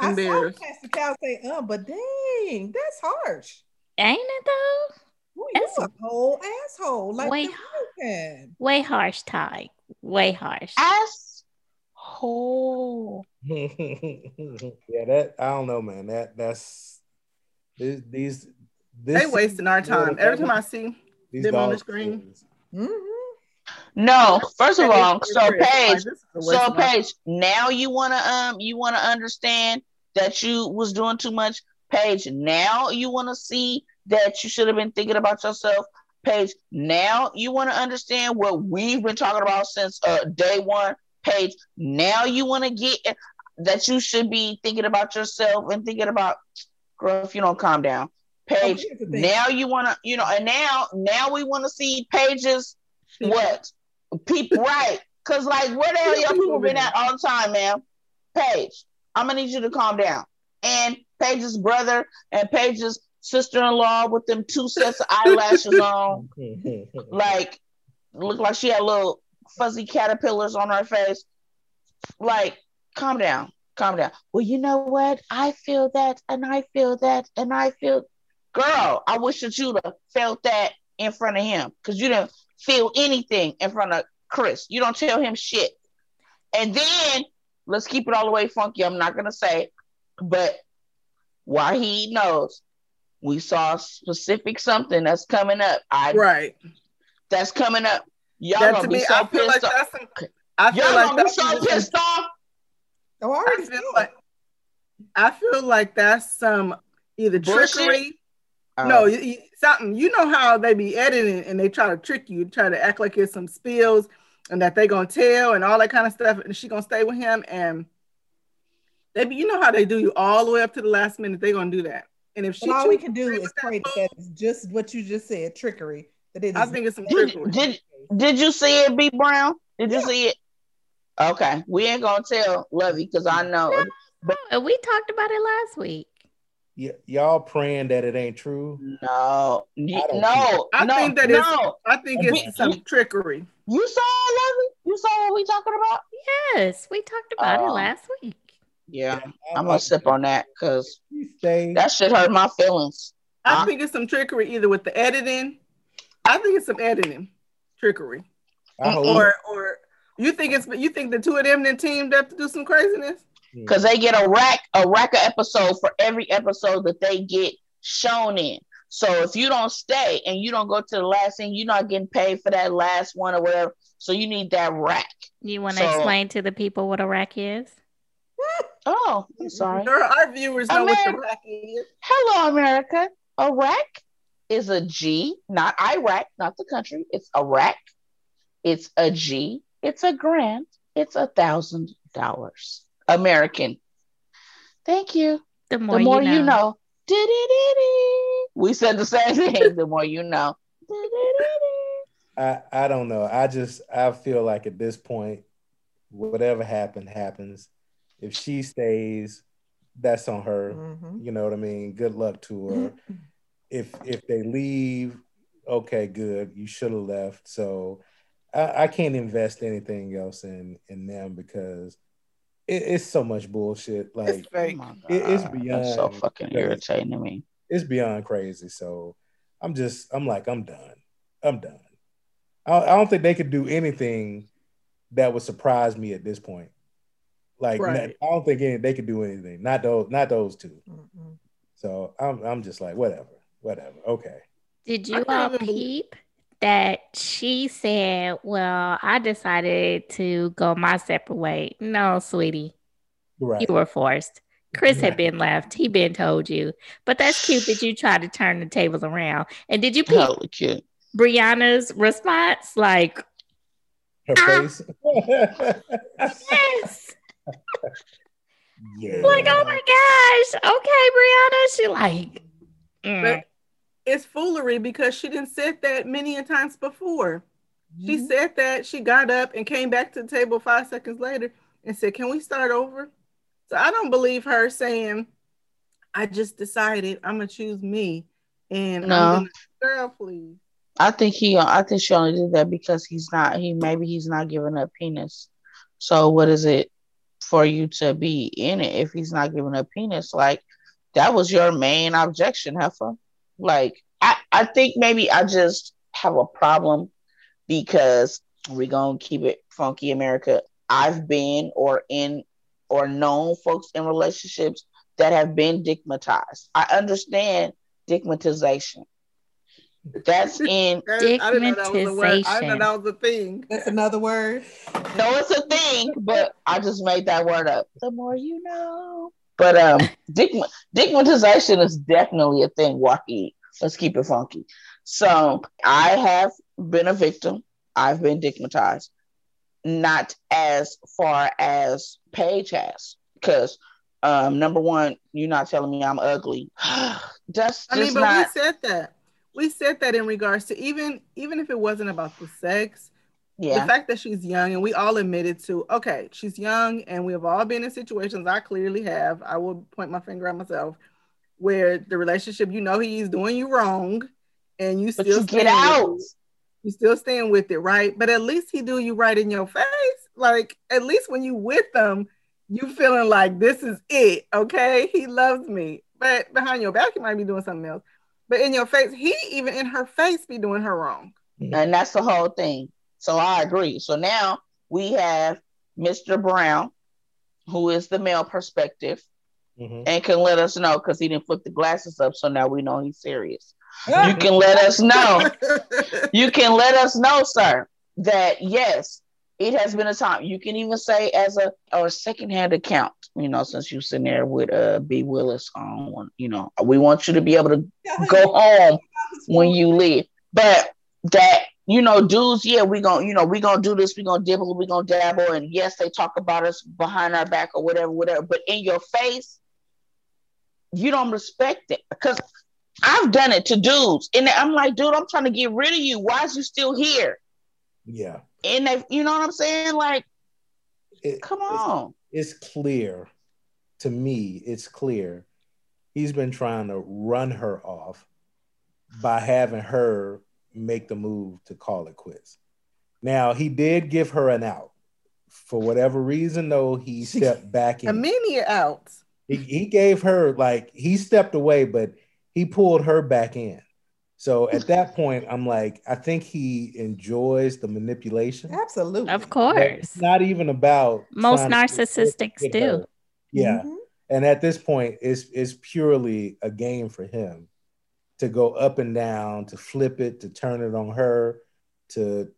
I saw Pastor Cal say, "Uh, but dang, that's harsh. Ain't it though? Ooh, you That's- a whole asshole, like Wait. the. Way harsh, Ty. Way harsh. ass hole. yeah, that I don't know, man. That that's these these this They wasting our time. Every time I see these them on the screen. series. Mhm. No, first of all, so Like, Paige, this is a waste So of my- Paige, now you wanna um you wanna understand that you was doing too much. Paige, now you wanna see that you should have been thinking about yourself. Paige, now you wanna understand what we've been talking about since uh day one. Paige, now you wanna get that you should be thinking about yourself and thinking about girl if you don't calm down. Paige. here's the thing. now you wanna you know, and now now we wanna see Paige's. what people right because like where the hell your people been at all the time man Paige, i'm gonna need you to calm down and paige's brother and paige's sister-in-law with them two sets of eyelashes on like look like she had a little fuzzy caterpillars on her face. Like calm down calm down. Well you know what? I feel that and i feel that and i feel girl i wish that you'd have felt that in front of him because you didn't feel anything in front of chris. You don't tell him shit. And then let's keep it all the way funky i'm not gonna say but why he knows we saw specific something that's coming up. I Right. that's coming up y'all That gonna me, so I feel like off that's some. I feel y'all like that's so some- pissed off Oh, I I feel like I feel like that's some either Bullshit? trickery. Uh, no, you, you- something. You know how they be editing and they try to trick you, try to act like it's some spills and that they gonna tell and all that kind of stuff, and she gonna stay with him and they be. You know how they do you all the way up to the last minute. They gonna do that. And if she, Well, all we can do is with pray that fool, that is just what you just said, trickery. That it is I think it's some Did- trickery. did- did you see it b brown did you Yeah. see it okay we ain't gonna tell lovey because i know Oh, we talked about it last week. Y- y'all praying that it ain't true. no y- I don't no I no think that it's- no I think We- it's some trickery. you saw it, lovey you saw what we talking about Yes, we talked about it Oh. last week. yeah I- i'm gonna sip on that because that should hurt my feelings I Huh? think it's some trickery either with the editing. I think it's some editing trickery. I hope. Or or you think it's you think the two of them then teamed up to do some craziness? Hmm. because they get a rack a rack of episode for every episode that they get shown in so if you don't stay and you don't go to the last thing you're not getting paid for that last one or whatever so you need that rack You want to So- explain to the people what a rack is? oh i'm sorry Girl, our viewers know what the rack is. Hello, America. Iraq is a G, not Iraq, not the country. It's Iraq. It's a G. It's a grant. It's a thousand dollars. American. Thank you. The more, the more you know. you know. We said the same thing. The more you know. I I don't know. I just I feel like at this point, whatever happened happens. If she stays, that's on her. Mhm. You know what I mean? Good luck to her. if if they leave, okay, good. You should have left. So I, I can't invest anything else in in them because it, it's so much bullshit. Like It's fake. Oh It- it's beyond That's so fucking crazy. irritating to me. it's beyond crazy. So I'm just I'm like I'm done. I'm done. I, I don't think they could do anything that would surprise me at this point. Like Right. I don't think any, they could do anything. Not those not those two. Mm-mm. So I'm I'm just like whatever, whatever. Okay. Did you all even believe- peep that she said, Well, I decided to go my separate way? No, sweetie, Right. you were forced. Chris had been left. He been told you. But that's cute that you tried to turn the tables around. And did you pick Hella cute. Brianna's response? Like, Her Ah. face. yes. yeah. Like, oh my gosh. Okay, Brianna. She like, mm. It's foolery because she didn't said that many a times before. She Mhm. said that she got up and came back to the table five seconds later and said, Can we start over? So I don't believe her saying, I just decided I'm gonna choose me. And No. I'm gonna, girl, please. I think he. I think she only did that because he's not. He maybe he's not giving up penis. So what is it for you to be in it if he's not giving up penis? Like that was your main objection, Heffa. Like I. I think maybe I just have a problem because we're gonna keep it funky, America. I've been or in or known folks in relationships that have been digmatized. I understand digmatization. That's in I didn't know that was a word. I didn't know that was a thing. That's another word. no, it's a thing, but I just made that word up. The more you know. But um, digma- digmatization is definitely a thing. Wacky. Let's keep it funky. So I have been a victim. I've been digmatized, not as far as Paige has, because um, number one, you're not telling me I'm ugly. That's just I mean, but not. we said that. We said that in regards to even even if it wasn't about the sex, yeah. the fact that she's young and we all admitted to okay she's young and we have all been in situations i clearly have i will point my finger at myself where the relationship you know he's doing you wrong and you But still you get out. you still staying with it right? But at least he do you right in your face. Like at least when you with them you feeling like this is it okay? He loves me. But behind your back he might be doing something else. But in your face he even in her face be doing her wrong. And that's the whole thing. So I agree. So now we have Mr. Brown, who is the male perspective, Mhm. and can let us know because he didn't flip the glasses up. So now we know he's serious. You can let us know. You can let us know, sir, that yes, it has been a time. You can even say as a or secondhand account, you know, since you're sitting there with uh B Willis on one, you know, we want you to be able to go home when you leave. But that you know, dudes, yeah, we gonna you know we gonna do this, we gonna dibble, we gonna dabble, and yes, they talk about us behind our back or whatever, whatever. But in your face, you don't respect it because I've done it to dudes, and I'm like, dude, I'm trying to get rid of you. Why is you still here? Yeah. And they, you know what I'm saying? Like, It- come it's- on. it's clear to me it's clear he's been trying to run her off by having her make the move to call it quits now he did give her an out for whatever reason though he stepped back in immediate out he, he gave her like he stepped away but he pulled her back in so at that point i'm like i think he enjoys the manipulation Absolutely. Of But course. it's not even about Most trying to narcissistics do. her. Yeah. Mhm. And at this point, it's it's purely a game for him to go up and down, to flip it, to turn it on her, to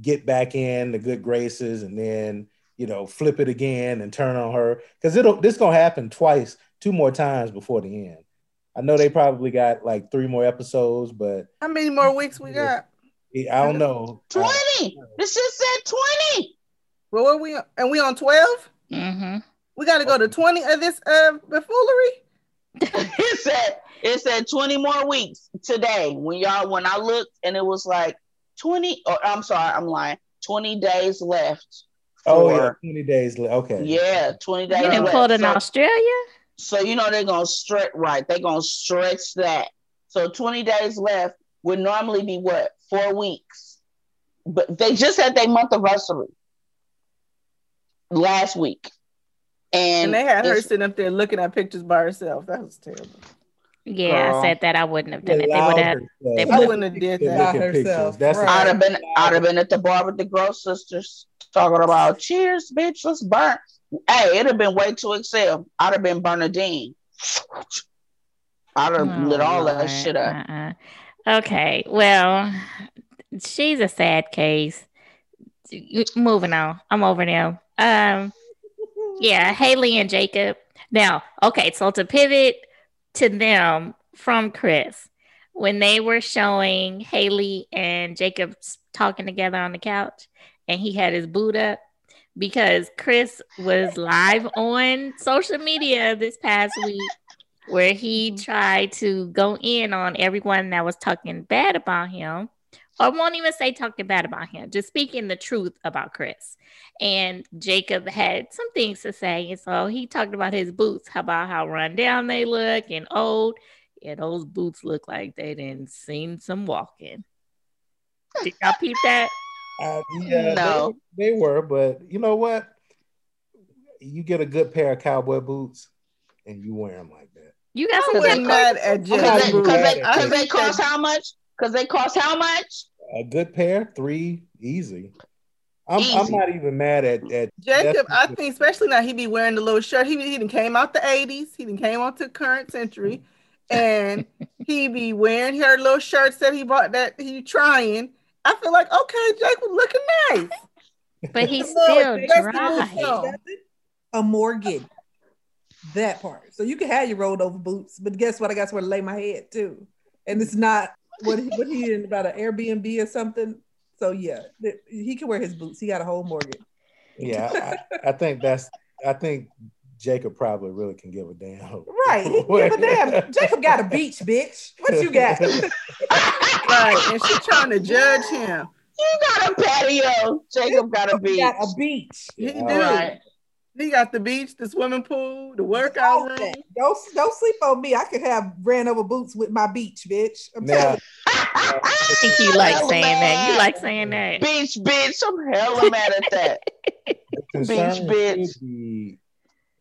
get back in the good graces, and then you know flip it again and turn on her because it'll this gonna happen twice, two more times before the end. I know they probably got like three more episodes, but how many more weeks we got I don't know. 20. Uh, this just said 20. well what we and we on 12 hmm we got to go to 20 of this uh buffoonery it said it said 20 more weeks today when y'all when I looked and it was like 20 or I'm sorry, I'm lying. 20 days left. oh yeah, twenty days. li- Okay. yeah, 20 days You didn't left. pull it in So- Australia? So you know they're gonna stretch right. They're gonna stretch that. So 20 days left would normally be what four weeks. But they just had their month anniversary last week. And, and they had her sitting up there looking at pictures by herself that was terrible Yeah, Girl. I said that I wouldn't have done it. They would have. they i wouldn't have did to that By herself, That's right. I'd have been I'd have been at the bar with the Gross sisters talking about cheers, bitch, let's burn. Hey, it'd have been way too excel. I'd have been Bernadine. I'd have Oh, lit all that Lord. shit up. Uh-uh. Okay, well, she's a sad case. Moving on. I'm over now. Um, yeah, Haley and Jacob. Now, okay, so to pivot to them from Chris, when they were showing Haley and Jacob talking together on the couch, and he had his boot up because Chris was live on social media this past week where he mm-hmm. tried to go in on everyone that was talking bad about him or won't even say talking bad about him, just speaking the truth about Chris. And Jacob had some things to say. And so he talked about his boots, about how run down they look and old. Yeah, those boots look like they didn't seen some walking. Did y'all peep that? Uh, yeah, No. they, they were, but you know what? You get a good pair of cowboy boots, and you wear them like that. You got I some wasn't good mad at Because they, boots. cause they, they cost how much? Because they cost how much? A good pair, three, easy. I'm, I'm not even mad at at Jacob, I think especially now he be wearing the little shirt. He he done came out the 80s. He done came on to current century. And he be wearing her little shirts that he bought that he trying. I feel like okay, Jacob looking nice. but he's No, still dry. a Morgan. That part. So you can have your rolled over boots, but guess what? I got somewhere to lay my head too. And it's not what he, what he in about an Airbnb or something. So yeah, th- he can wear his boots. He got a whole mortgage. yeah. I, I think that's I think Jacob probably really can give a damn. Right. He give a damn. Jacob got a beach, bitch. What you got? Right. And she trying to judge him. You got a patio. Jacob got a He beach. got a beach. He do. All right. He got the beach, the swimming pool, the All workout room. Don't don't sleep on me. I could have ran over boots with my beach, bitch. I'm Now, telling I think you like Hella saying that. You like saying that. Beach, bitch. I'm hella mad at that. the concern bitch. should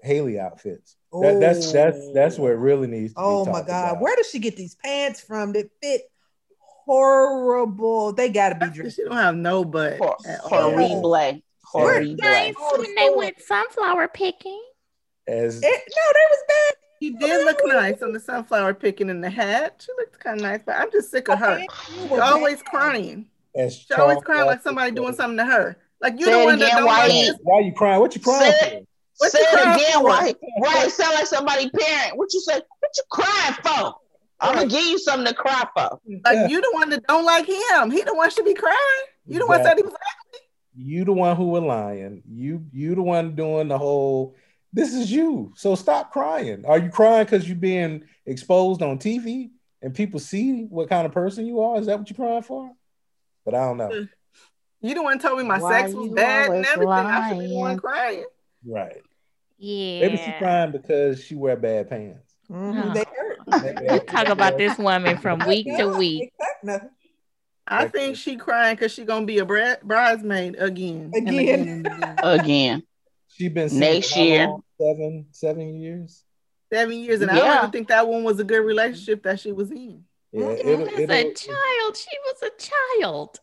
Haley outfits. you. That, that's that's that's where it really needs to be Oh my god, about. where does she get these pants from that fit horrible? They gotta be That's 'cause. She don't have no butt. Hor- at all. Horrible. Nice Horrible. Oh, when they went sunflower picking. As It, no, they was bad. She did look nice on the sunflower picking in the hat. She looked kind of nice, but I'm just sick of her. You She's always crying. as She's always crying like somebody doing something to her. Like you Say the one that don't why like you- this. Why you crying? What you crying Say for? What Say it again. for? Right, right. Sound like somebody parent. What you say? What you crying for? I'm gonna give you something to cry for. Like you the one that don't like him. He the one should be crying. You the one said he was You the one who were lying. You you the one doing the whole. This is you. So stop crying. Are you crying because you're being exposed on TV and people see what kind of person you are? Is that what you're crying for? But I don't know. you the one told me my Why sex was bad and always everything. I should be the one lying? crying. Right. Yeah. Maybe she's crying because she wear bad pants. Mhm, Oh. They hurt. you Talk about this woman from week to No, week. Exact- nothing. I think she crying because she gonna be a bri- bridesmaid again. Again. again. Again. She been single Next year. long? seven seven years. Seven years, and I don't even think that one was a good relationship that she was in. Yeah, it'll, She was it'll, a child. She was a child.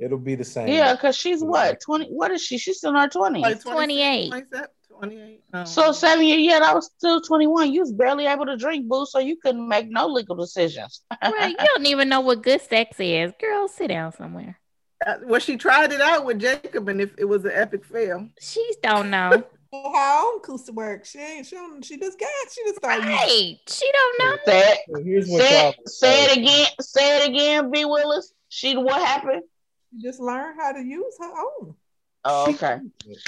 it'll be the same. Yeah, because she's what? 20. What is she? She's still in her 20s. Like 28. 27, 28. Um, So seven years, yeah, I was still 21. You was barely able to drink, boo, so you couldn't make no legal decisions. Right. You don't even know what good sex is. Girl, sit down somewhere. uh, well, she tried it out with Jacob, and if it was an epic fail. She don't know. How own Kusa work? She ain't. She, don't, she just got. She just started. using- Right. She don't know. Say it, So here's what say y'all it, say it again, say it again, B. Willis. She what happened? She just learned how to use her own. Um, oh, okay.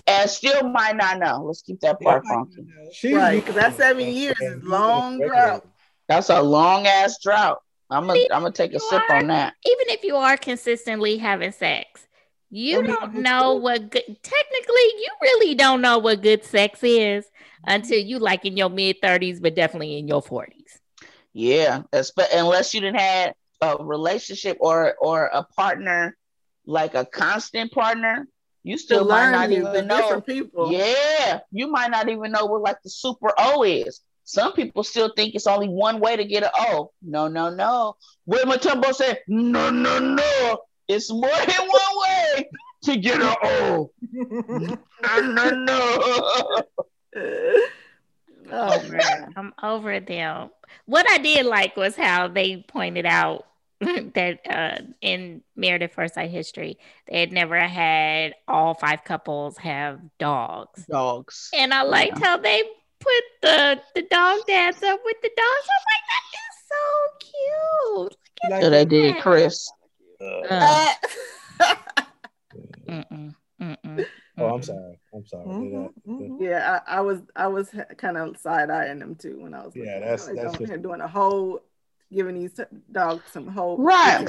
And still might not know. Let's keep that part funky. She's Right, used 'cause that seven years is long drought. That's a long ass drought. I'm gonna I'm gonna take a sip are- on that. Even if you are consistently having sex, you Don't don't know know. what good technically you really don't know what good sex is until you like in your mid 30s, but definitely in your 40s. Yeah, espe- unless you didn't had a relationship or or a partner, like a constant partner, you To still might not even know. different people. Yeah, you might not even know what like the super O is. Some people still think it's only one way to get an O. No, no, no. Will Mutombo said, no, no, no. It's more than one way to get an O. No, no, no. oh man. I'm over them. What I did like was how they pointed out that uh, in Married at First Sight history, they had never had all five couples have dogs. Dogs. And I liked how they put the the dog dance up with the dogs. I'm like, that is so cute. Look at So they did. Chris. Uh, mm-mm, mm-mm, Oh, I'm sorry. I'm sorry. Mhm, Did I- mhm. yeah, I, I was I was kind of side eyeing them too when I was. Yeah, looking. that's- Like, that's just- here doing a whole, giving these dogs some hope. Right.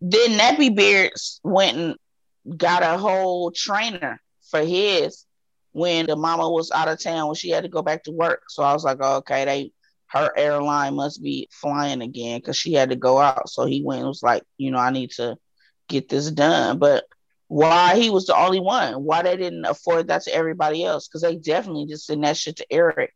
Then Nappy Beards went and got a whole trainer for his when the mama was out of town when she had to go back to work. So I was like, oh, okay, they her airline must be flying again because she had to go out. So he went and was like, you know, I need to get this done. But why he was the only one? Why they didn't afford that to everybody else? Because they definitely just sent that shit to Erik.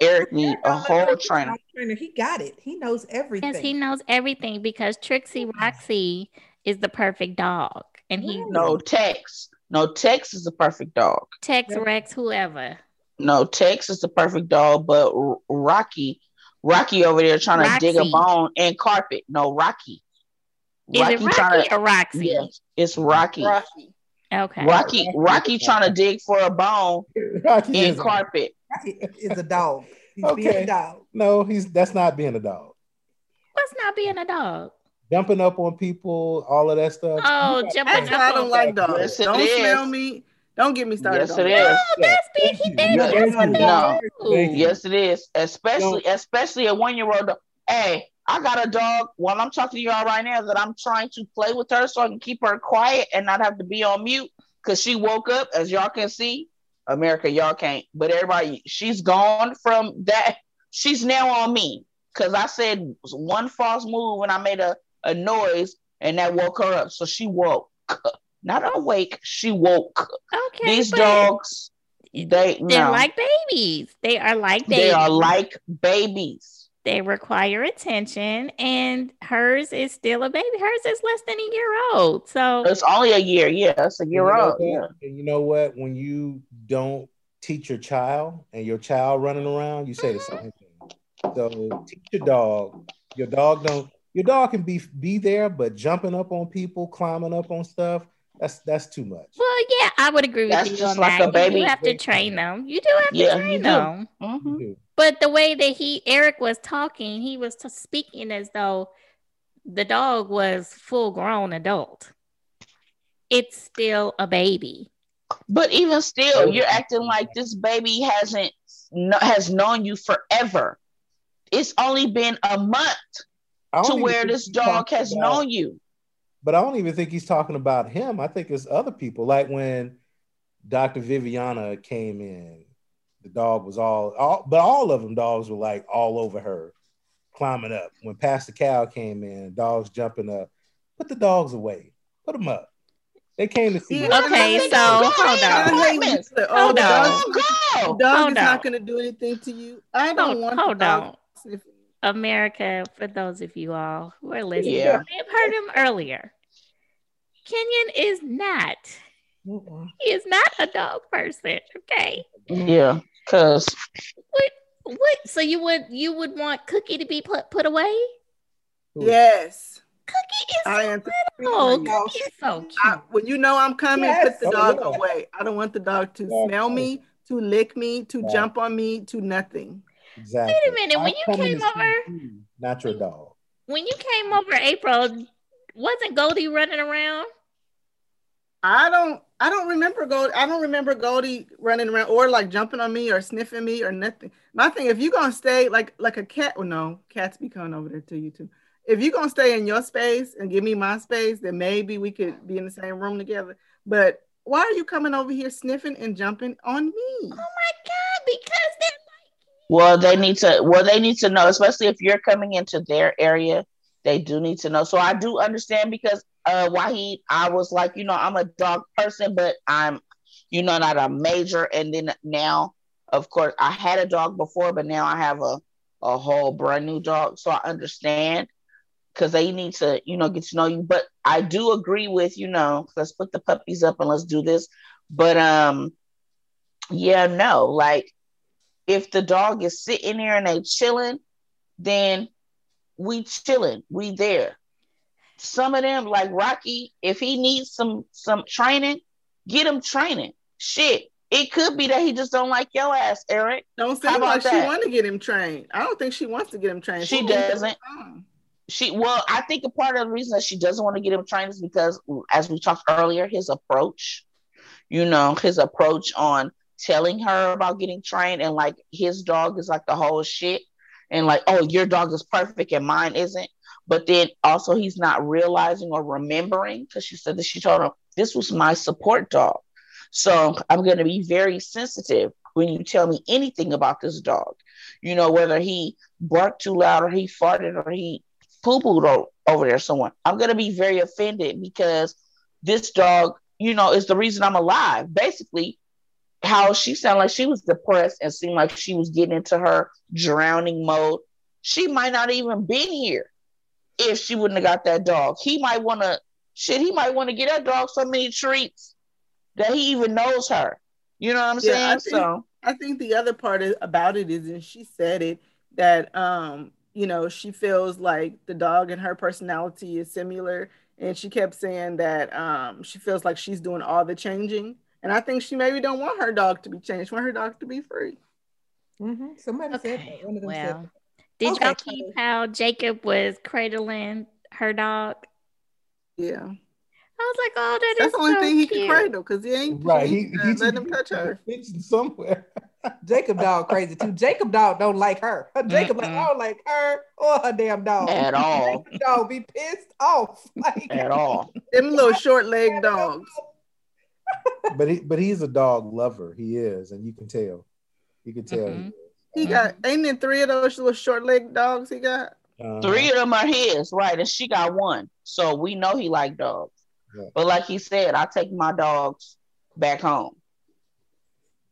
Erik need a whole trainer. trainer. He got it. He knows everything. Yes, he knows everything because Trixie Roxy is the perfect dog, and he No Tex. No Tex is the perfect dog. Tex Yeah. Rex whoever. No, Tex is the perfect dog, but R- Rocky, Rocky over there trying to dig a bone in carpet. No, Rocky. Is it Rocky trying or Roxy? Yeah, it's Rocky. Rocky. Okay. Rocky, Rocky trying to dig for a bone Rocky in carpet. Rocky is a dog. He's being Okay. a dog. No, he's that's not being a dog. What's not being a dog? Jumping up on people, all of that stuff. Oh, You jumping That's why I up don't like dogs. Yes, it don't is. smell me. Don't get me started. Yes, on it that. is. Oh, big. He did. Yeah, That's. No. Thank. Yes, it is. Especially, especially a one year old. Hey, I got a dog. While I'm talking to y'all right now, that I'm trying to play with her so I can keep her quiet and not have to be on mute because she woke up, as y'all can see. America, y'all can't, but everybody, she's gone from that. She's now on me because I said one false move and I made a, a noise and that woke her up. So she woke, not awake. She woke. Okay. These dogs, they They're no, like babies. They are like babies. they are like babies. They require attention, and hers is still a baby. Hers is less than a year old. So It's only a year. Yeah, it's a year you know old. what? Yeah. And you know what? When you don't teach your child and your child running around, you say the same thing. So teach your dog. Your dog don't. Your dog can be be there, but jumping up on people, climbing up on stuff, that's that's too much. Well, yeah, I would agree with That's you just on like that. a baby. You have to train them. You do have to Yeah, you train do. them. Mhm. You do. But the way that he Erik was talking, he was t- speaking as though the dog was full grown adult. It's still a baby. But even still, oh. you're acting like this baby hasn't no, has known you forever. It's only been a month to where this dog has about- known you. But I don't even think he's talking about him. I think it's other people. Like when Dr. Viviana came in, the dog was all, all but all of them dogs were like all over her, climbing up. When Pastor Cal came in, dogs jumping up. Put the dogs away. Put them up. They came to see. Yeah. Okay, They so hold on. I hate when you apartments. say, oh, Hold the on. dog, go. dog Hold is not going to do anything to you. I don't Hold- want the hold dog on. sniffing. America, for those of you all who are listening, Yeah. may have heard him earlier. Kenyon is not. Mm-mm. He is not a dog person. Okay. Yeah, because What? What? So you would you would want Cookie to be put put away? Yes. Cookie is I am. oh, No. Cookie is so cute. I, when you know I'm coming, Yes. put the Oh, dog yeah. away. I don't want the dog to Yeah. smell me, to lick me, to Yeah. jump on me, to nothing. Exactly. Wait a minute, when I'm you came over- you, not your dog. when you came over, April, wasn't Goldie running around? I don't. I don't remember Goldie. I don't remember Goldie running around or like jumping on me or sniffing me or nothing. My thing, if you're gonna stay like like a cat, well, no, cats be coming over there to you too. If you're gonna stay in your space and give me my space, then maybe we could be in the same room together. But why are you coming over here sniffing and jumping on me? Oh my god! Because they're like well, they need to well, they need to know, especially if you're coming into their area, they do need to know. So I do understand because uh Wahid, I was like, you know, I'm a dog person, but I'm, you know, not a major. And then now, of course, I had a dog before, but now I have a a whole brand new dog. So I understand because they need to, you know, get to know you. But I do agree with, you know, let's put the puppies up and let's do this. But um, yeah, no, like if the dog is sitting there and they chilling, then we chilling, we there. Some of them, like Rocky, if he needs some some training, get him training. Shit, It could be that he just don't like your ass, Erik. Don't seem about like she want to get him trained. I don't think she wants to get him trained. She to- doesn't. She well, I think a part of the reason that she doesn't want to get him trained is because, as we talked earlier, his approach, you know, his approach on telling her about getting trained and like his dog is like the whole shit, and like, oh, your dog is perfect and mine isn't. But then also he's not realizing or remembering because she said that she told him this was my support dog. So I'm going to be very sensitive when you tell me anything about this dog. You know, whether he barked too loud or he farted or he poo pooed over there somewhere. I'm going to be very offended because this dog, you know, is the reason I'm alive. Basically, how she sounded like she was depressed and seemed like she was getting into her drowning mode. She might not even been here if she wouldn't have got that dog. He might want to shit. He might want to get that dog so many treats that he even knows her. You know what I'm Yeah, I saying? think- so I think the other part is, about it is, and she said it that um, you know, she feels like the dog and her personality is similar, and she kept saying that um, she feels like she's doing all the changing, and I think she maybe don't want her dog to be changed, want her dog to be free. hmm Somebody said Okay. that. One of them said Well, did Okay. y'all keep how Jacob was cradling her dog? Yeah, I was like, oh, that is that's the only so thing he cute. can cradle because he ain't Right. He, He, he's let him touch her. Fixing somewhere. Jacob dog crazy too. Jacob dog don't like her. Jacob like. I don't like her or her damn dog. at all, Jacob dog be pissed off. Like at all. Them little short legged dogs. But he but he's a dog lover. He is, and you can tell. You can tell. Mhm. He got ain't there three of those little short legged dogs he got? Uh, Three of them are his, right? And she got one. So we know he like dogs. Yeah. But like he said, I take my dogs back home.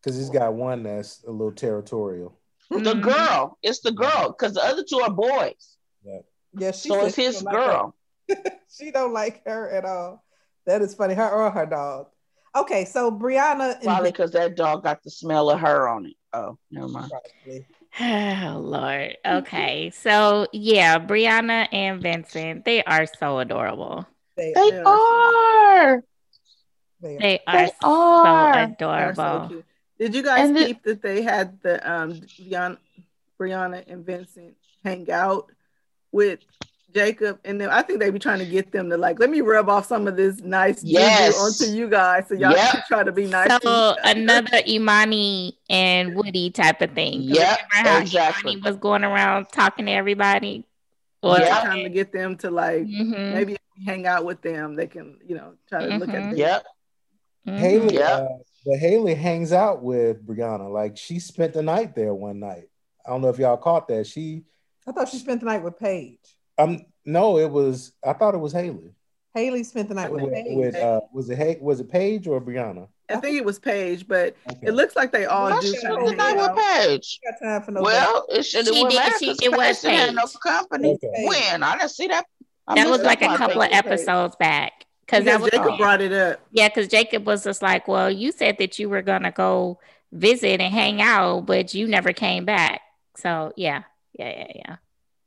because he's got one that's a little territorial. The Mhm. girl, it's the girl, because the other two are boys. Yeah, she so it's his don't like girl. she don't like her at all. That is funny. Her or her dog. Okay, so Brianna Probably because that dog got the smell of her on it. Oh, never mind. Probably. Oh Lord. Okay. So yeah, Brianna and Vincent, they are so adorable. They, They Yeah. are. they, They are They so are. They're so adorable. cute. Did you guys And the- that they had the um Brianna, Brianna and Vincent hang out with Jacob and then I think they be trying to get them to like let me rub off some of this nice Yes. onto you guys so y'all Yep. can try to be nice. So each another Amani and Woody type of thing. Yeah, remember how exactly. Amani was going around talking to everybody. Or Yeah. trying to get them to like Mhm, maybe if we hang out with them they can you know try to look Mhm. at them. Yep. mhm. Haley, Yeah. uh, but Haley hangs out with Brianna. Like she spent the night there one night. I don't know if y'all caught that. She, I thought she spent the night with Paige. Um, no, it was. I thought it was Haley. Haley spent the night with, With, Paige. with uh, was it Hay- was it Paige or Brianna? I think it was Paige but Okay. it looks like they all I do should kind have of the night with. Paige. got time for no Well, it should have She went did- back she- it was Paige didn't have no company. Okay. When? I didn't see that. I That was like a couple of Paige. episodes back. Because that Because was Jacob oh. brought it up. yeah, because Jacob was just like, Well, you said that you were gonna go visit and hang out, but you never came back. So yeah, yeah, yeah, yeah.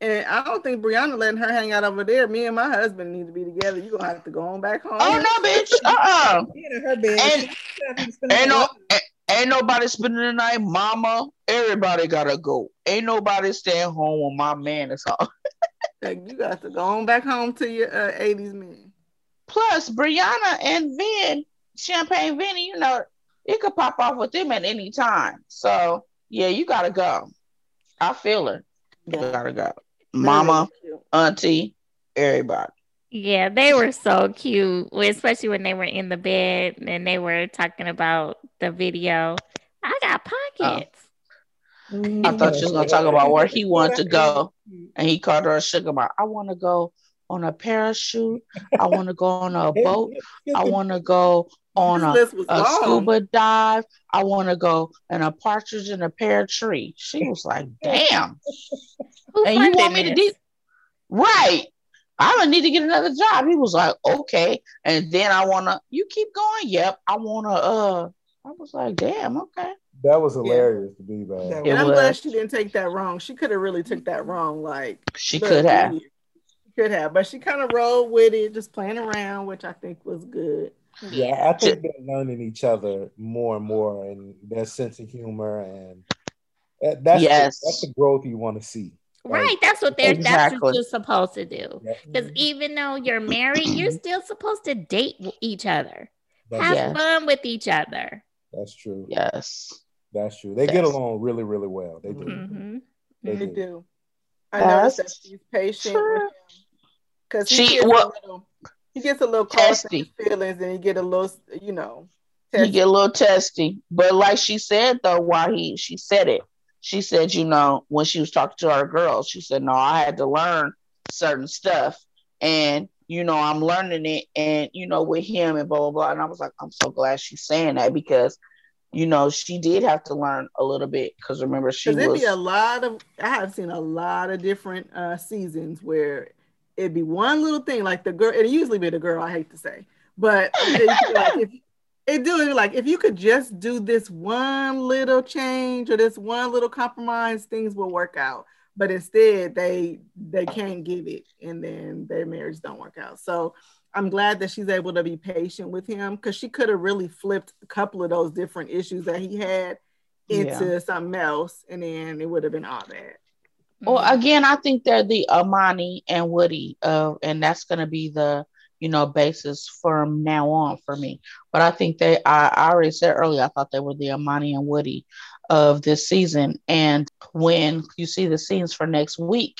And I don't think Brianna letting her hang out over there. Me and my husband need to be together. You're gonna have to go on back home. Oh no, bitch! Uh uh in her bed. And- she had to spend the Ain't no, ain't, ain't nobody spending the night, mama. Everybody gotta go. Ain't nobody staying home when my man is home. Like, you got to go on back home to your uh, 80s man. Plus, Brianna and Vin, Champagne Vinny, you know, it could pop off with them at any time. So yeah, you gotta go. I feel her. You gotta go. Mama, auntie, everybody. Yeah, they were so cute, especially when they were in the bed and they were talking about the video. I got pockets. Mm-hmm. I thought she was gonna talk about where he wanted to go, and he called her a sugar mom. I want to go on a parachute. I want to go on a boat. I want to go on a, This list was a scuba dive. I want to go in a partridge in a pear tree. She was like, "Damn!" Who and you want me to this? do right? I would need to get another job. He was like, "Okay," and then I wanna. You keep going. Yep, I wanna. Uh, I was like, "Damn, okay." That was hilarious to be That bad. And I'm was. glad she didn't take that wrong. She could have really took that wrong. Like She could have. She could have, but she kind of rolled with it, just playing around, which I think was good. Yeah, I think they're learning each other more and more, and their sense of humor, and that's Yes. the, that's the growth you want to see. Like, Right, that's what they're that's what you're supposed to do. yeah, Because even though you're married, you're still supposed to date each other, that's, have Yeah. fun with each other. that's true. Yes. That's true. They get along really, really well. They do. hmm They They do. do. I That's noticed that she's patient true. with him because She- he gets well- a little, he gets a little caught in his Testy. feelings, and he get a little, you know, He testy. get a little testy. But like she said though, while he she said it, she said, you know, when she was talking to our girls, she said, No, I had to learn certain stuff. And you know, I'm learning it and you know, with him and blah blah blah. And I was like, I'm so glad she's saying that because you know, she did have to learn a little bit because remember she Because it'd was be a lot of, I have seen a lot of different uh, seasons where it'd be one little thing, like the girl, it usually be the girl, I hate to say, but like if, it do it'd like if you could just do this one little change or this one little compromise, things will work out. But instead, they they can't give it, and then their marriage don't work out. So I'm glad that she's able to be patient with him because she could have really flipped a couple of those different issues that he had into something else, and then it would have been all bad. Well, Mhm. again, I think they're the Amani and Woody, uh, and that's going to be the you know basis from now on for me. But I think they, I, I already said earlier, I thought they were the Amani and Woody of this season. And when you see the scenes for next week,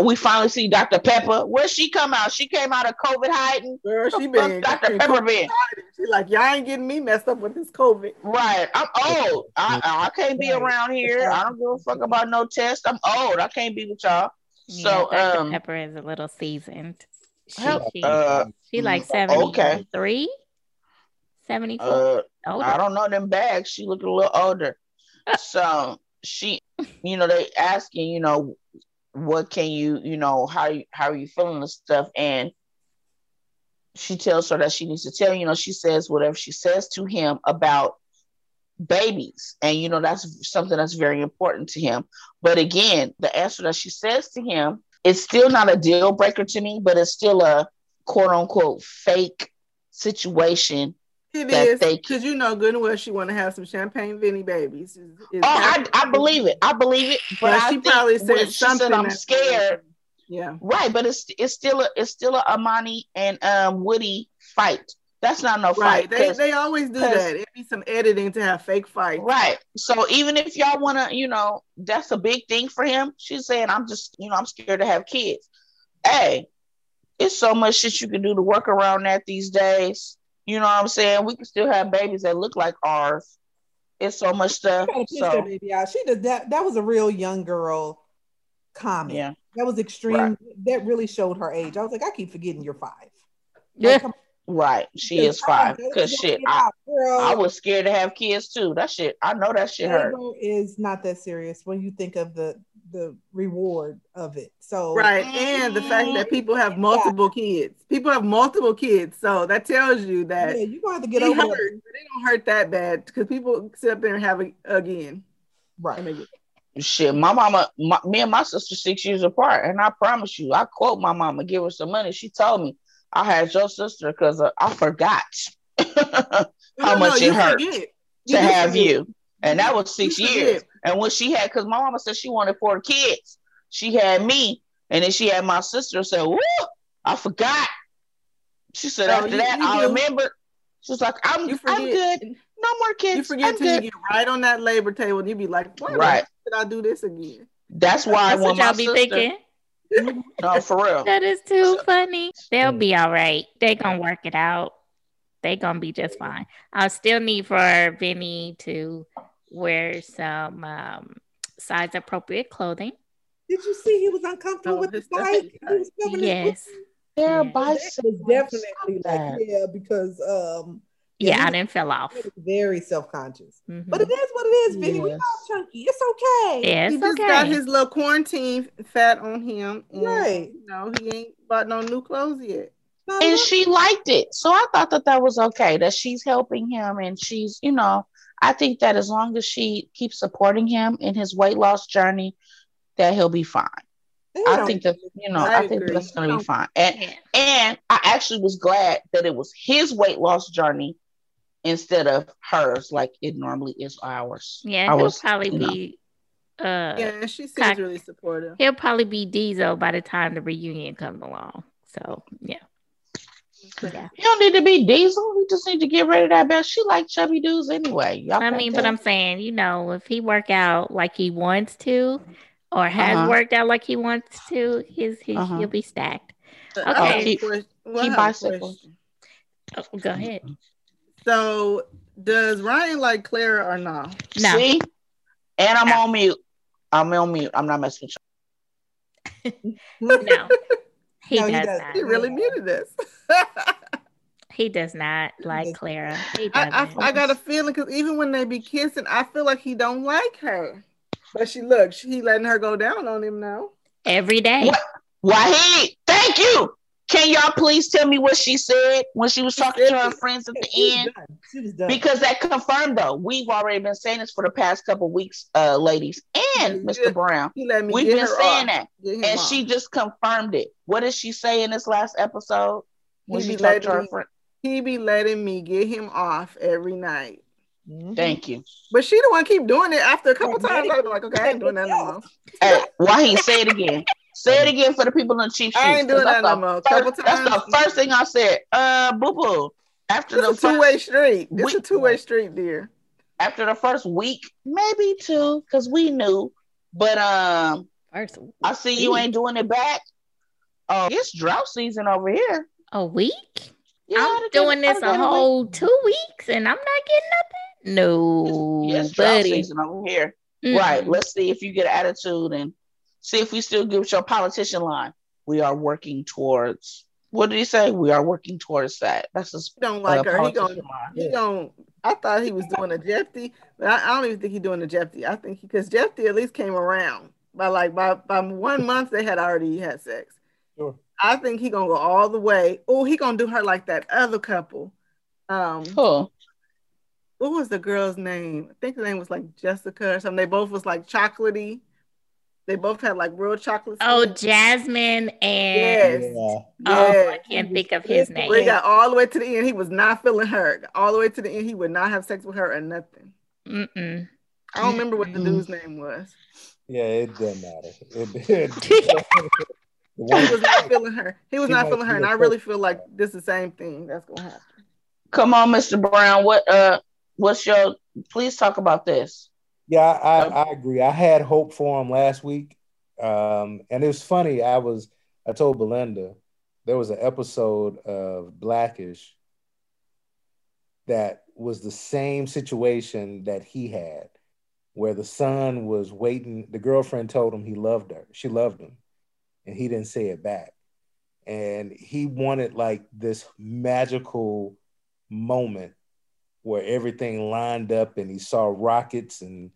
we finally see Dr. Pepper. Where she come out? She came out of COVID hiding. Girl, she been Dr. Pepper been? She like, y'all ain't getting me messed up with this COVID. Right. I'm old. I, I can't be around here. I don't give a fuck about no test. I'm old. I can't be with y'all. So, yeah, Dr. um, Pepper is a little seasoned. She, Hell, she, uh, she like mm, okay. 74. Uh. I don't know them bags. She looked a little older. so she, you know, they asking, you know, what can you, you know, how you how are you feeling and stuff, and she tells her that she needs to tell, you know, she says whatever she says to him about babies, and you know that's something that's very important to him. But again, the answer that she says to him is still not a deal breaker to me, but it's still a quote unquote fake situation It That is because you know good and well she want to have some champagne Vinny babies. Oh, I. I believe it. I believe it. But, she probably said something. I'm scared. Yeah. Right, but it's it's still a it's still a Amani and um Woody fight. That's not no Right. fight. They 'cause- they always do that. It'd be some editing to have fake fights. right. So even if y'all wanna, you know, that's a big thing for him. She's saying, I'm just, you know, I'm scared to have kids. Hey, it's so much shit you can do to work around that these days. You know what I'm saying? We can still have babies that look like ours. It's so much stuff. So baby out. She did that. That was a real young girl comment. yeah. That was extreme. Right. That really showed her age. I was like, I keep forgetting you're five. Yeah. Like, come on, Right. She is five. Get Cause shit, I. I was scared to have kids too. That shit, I know that shit hurt. Is not that serious when you think of the the reward of it. So Right. And the fact that mm-hmm. people have multiple kids. People have multiple kids. So that tells you yeah, that you're gonna have to get it over hurt, that. but they don't hurt that bad because people sit up there and have it again. Right. I mean, Shit, my mama, my, me and my sister six years apart, and I promise you, I quote my mama, give her some money. She told me I had your sister because uh, I forgot how no, much no, it you hurt forget. to do have forget. you, and that was six years. And when she had, because my mama said she wanted four kids, she had me, and then she had my sister. Said, "Woo, I forgot." She said, Oh, "After you- that, you I do. remembered." She was like, "I'm, You I'm good. No more kids. You forget I'm till you get right on that labor table and you'd be like, why Right. did I do this again? That's why That's when what my y'all be sister, thinking. No, for real. That is too funny. They'll Mm. be all right. They gonna work it out. They gonna be just fine. I still need for Vinny to wear some um, size appropriate clothing. Did you see he was uncomfortable Oh, with the bike? his He was covering his Yes. They're Yeah. That was bicycles. definitely like yeah, because um Yeah, he I didn't fell off. very self-conscious. Mhm. But it is what it is, Vinny. We Yes. all chunky. It's okay. Yeah, he just okay. got his little quarantine fat on him. And, Right. You know, he ain't bought no new clothes yet. Not and enough. she liked it. So I thought that that was okay that she's helping him and she's, you know, I think that as long as she keeps supporting him in his weight loss journey, that he'll be fine. I think that you know, I, I think agree. that's gonna be fine. And and I actually was glad that it was his weight loss journey instead of hers, like it normally is ours. Yeah, I he'll was, probably you know. be uh Yeah, she seems cock- really supportive. he'll probably be Diesel by the time the reunion comes along. So yeah. Yeah. You don't need to be diesel. We just need to get rid of that bitch. She like chubby dudes anyway. Y'all I got mean, but? I'm saying, you know, if he work out like he wants to or has Uh-huh. worked out like he wants to, his, his Uh-huh. he'll be stacked. Okay. I have a Keep- question- well, I keep have a bicycles. question. Oh, go ahead. So, does Ryan like Clara or not? No. See? And I'm No. on mute. I'm on mute. I'm not messing with No. He No, he does doesn't. He really muted this. He does not like does Clara. He I, doesn't. I, I got a feeling because even when they be kissing, I feel like he don't like her. But she look, he letting her go down on him now. Every day. What? you. Wahid, thank you. Can y'all please tell me what she said when she was talking to her friends at the She was end? done. She was done. Because that confirmed though. We've already been saying this for the past couple weeks, uh, ladies, and Yeah. Mr. Brown. Let me We've been saying off. that. And off. she just confirmed it. What did she say in this last episode? When He she be talked to her letting- friend. he be letting me get him off every night. Mhm. Thank you. But she the one keep doing it after a couple times. I'd be like, okay, I ain't doing that no more. Hey, Wahid, say it again. Say it again for the people in the cheap I ain't seats, doing 'cause that that's no the more. Couple first- That's the first thing I said. Uh, boo boo. After the It's a two first, way street. It's we- a two way street, dear. after the first week, maybe two, because we knew. But um, First I see you ain't doing it back. Oh, it's drought season over here. a week? Yeah, I'm doing get- this I'd a whole two weeks and I'm not getting nothing. No, Yes, drought season over here. Mm-mm. Right. Let's see if you get an attitude and see if we still give your politician line. We are working towards. What did he say? We are working towards that. That's his He don't uh, like her. He politician gonna he don't I thought he was doing a Jeffy, but I, I don't even think he's doing a Jeffy. I think because Jeffy at least came around by like by by one month they had already had sex. Sure. I think he gonna go all the way. Oh, he gonna do her like that other couple. Um, Cool. what was the girl's name? I think the name was like Jessica or something. They both was like chocolatey. They both had like real chocolate. Oh, skin. Jasmine and Yes. Yeah. oh, I can't think of his name. Where he got all the way to the end. He was not feeling her. All the way to the end, he would not have sex with her or nothing. Mm-mm. I don't remember what the dude's name was. Yeah, it doesn't matter. It, it, He was not feeling her. He was She not feeling her, and I really feel like this is the same thing that's gonna happen. Come on, Mr. Brown. What uh what's your please talk about this. Yeah, I, I agree. I had hope for him last week. Um, and it was funny. I was I told Belinda there was an episode of Blackish that was the same situation that he had, where the son was waiting. The girlfriend told him he loved her. She loved him, and he didn't say it back. And he wanted like this magical moment where everything lined up and he saw rockets and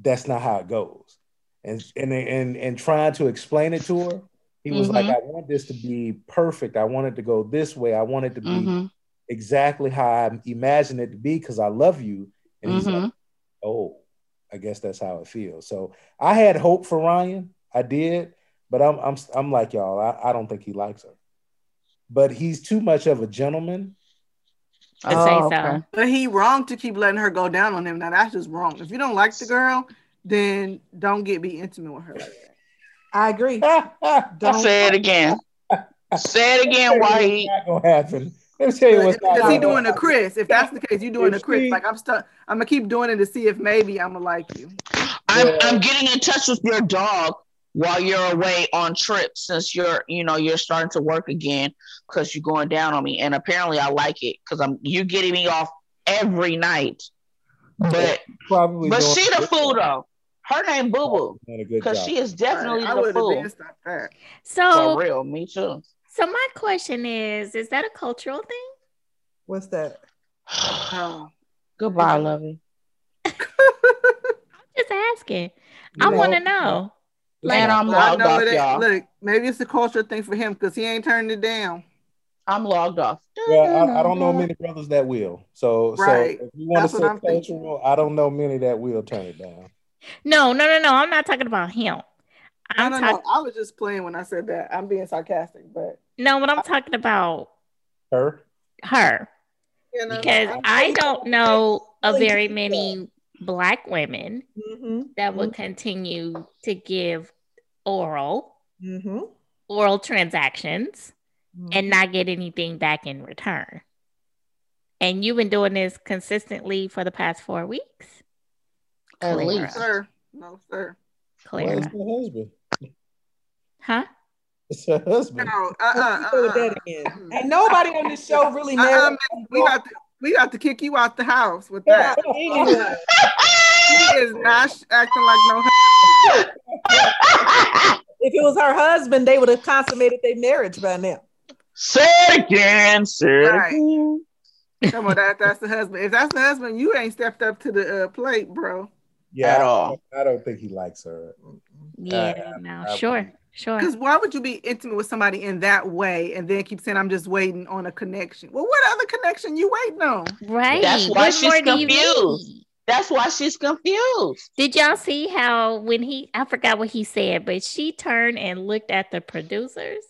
that's not how it goes. And and and and trying to explain it to her, he was like, Mhm. I want this to be perfect. I want it to go this way. I want it to be Mhm. exactly how I imagine it to be because I love you. And he's like, Oh, I guess that's how it feels. So I had hope for Ryan. I did, but I'm I'm I'm like y'all, I, I don't think he likes her. But he's too much of a gentleman. To say Oh, so. But he wrong to keep letting her go down on him. Now that's just wrong. If you don't like the girl, then don't get be intimate with her like that. I agree. Don't Say it again. Say it again, What's Wahid. not gonna happen. Let me tell you what's not Because he gonna doing a. Chris. If that's the case, you doing a Chris. she- Like I'm stuck. I'm gonna keep doing it to see if maybe I'm gonna like you. I'm Yeah. I'm getting in touch with your dog while you're away on trips since you're you know you're starting to work again because you're going down on me and apparently I like it because I'm you getting me off every night. Oh, but Probably but she a the good fool though. Her name oh, Boo Boo Doing a good because she is definitely I the would fool. been stopped that. So, For real, me too. so my question is: Is that a cultural thing? What's that? Oh. Goodbye, Lovey. I'm just asking. You I know, want to know. Man, I'm Well, I logged off, it y'all. Look, maybe it's a cultural thing for him because he ain't turning it down. I'm logged off. Well, I, I don't know many brothers that will. So, Right. so if you want That's to say cultural, I don't know many that will turn it down. No, no, no, no. I'm not talking about him. I I'm don't talking. know. I was just playing when I said that. I'm being sarcastic, but No, but I'm talking about Her. her you know, because I'm- I don't know a very many black women Mm-hmm. that would continue to give oral Mm-hmm. oral transactions and not get anything back in return. And you've been doing this consistently for the past four weeks. At Clara. least. sir. No, sir. Well, it's Clara. her husband. Huh? It's her husband. No, uh, uh, Go with uh, that again. Ain't nobody on this show really uh, uh, married. we got to, we got to kick you out the house with that. she is not acting like no. husband. If it was her husband, they would have consummated their marriage by now. Say it again, say it Right. again. Come on, that that's the husband. If that's the husband, you ain't stepped up to the uh, plate, bro. Yeah, At all. I don't think he likes her. Yeah, Uh, no, I- sure, sure. Because why would you be intimate with somebody in that way and then keep saying I'm just waiting on a connection? Well, what other connection you waiting on? Right. That's why What she's more do you confused. That's why she's confused. Did y'all see how when he I forgot what he said, but she turned and looked at the producers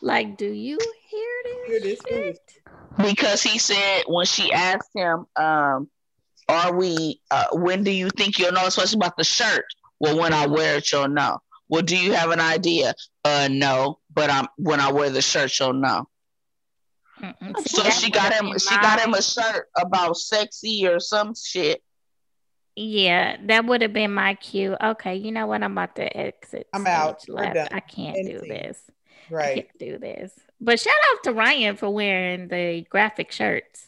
like, "Do you hear this?" Hear this shit?" Because he said when she asked him, um, are we uh, when do you think you'll know, especially about the shirt? Well, when I wear it, you'll know. Well, do you have an idea? Uh no, but I'm when I wear the shirt, you'll know. Mm-mm. So that she got him she got him a shirt about sexy or some shit. Yeah, that would have been my cue. Okay, you know what? I'm about to exit. I'm out. left. I can't do Ending. this. I Right. can't do this. But shout out to Ryan for wearing the graphic shirts.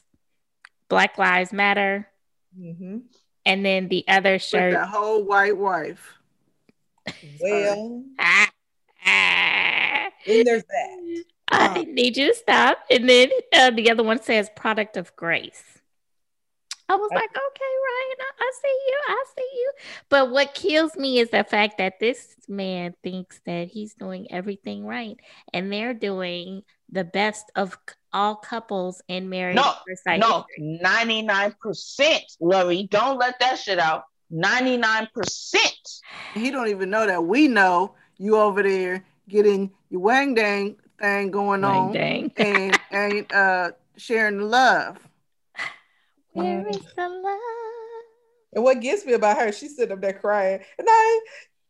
Black Lives Matter. Mm-hmm. And then the other With shirt. that whole white wife. Well, Ah, ah. then there's that. I need you to stop. And then uh, the other one says product of grace. I was I- like, okay, Ryan, I, I see you. I see you. But what kills me is the fact that this man thinks that he's doing everything right. And they're doing the best of all couples in marriage. No, at first sight No, 99%, Lori. Don't let that shit out. 99%. He don't even know that we know you over there getting your wang dang thing going Dang, on dang. and ain't uh sharing the love. Where is the love? And what gets me about her, she's sitting up there crying, and I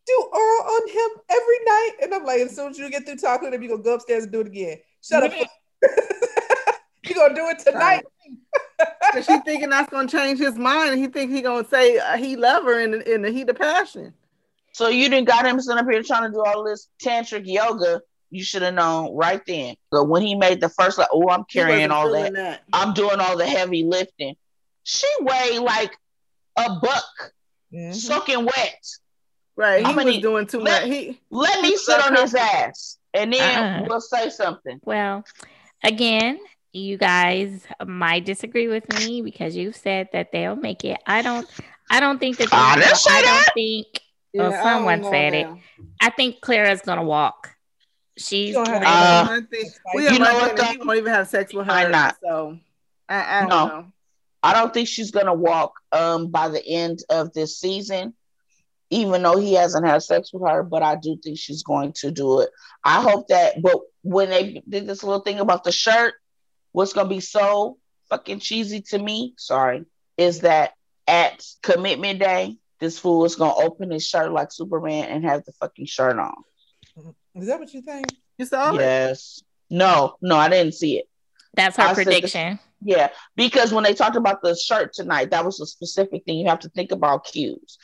do oral on him every night. And I'm like, as soon as you get through talking to him, you gonna go upstairs and do it again. Shut up. you gonna do it tonight. Cause she thinking that's gonna change his mind, and he think he gonna say uh, he love her in the, in the heat of passion. So you didn't got him sitting up here trying to do all this tantric yoga. You should have known right then. But when he made the first, like, oh, I'm carrying all feeling that. I'm doing all the heavy lifting. She weighed like a buck, Mhm. soaking wet. Right, How he many- was doing too let- much. He Let me sit on his ass, and then Uh-uh. we'll say something. Well, again, you guys might disagree with me because you've said that they'll make it. I don't. I don't think that. They I didn't will. say I don't that. think. Yeah, Well, I someone don't said it. I think Clara's gonna walk. She's You don't have going- Uh, I You know what, think he though? won't even have sex with her. Why not? So I, I don't No. know. I don't think she's gonna walk um by the end of this season, even though he hasn't had sex with her. But I do think she's going to do it. I hope that. But when they did this little thing about the shirt, what's gonna be so fucking cheesy to me, sorry, is that at commitment day, this fool is gonna open his shirt like Superman and have the fucking shirt on. Is that what you think? You saw it. Yes. No, no, I didn't see it. That's her I said this- prediction. Yeah, because when they talked about the shirt tonight, that was a specific thing. You have to think about cues.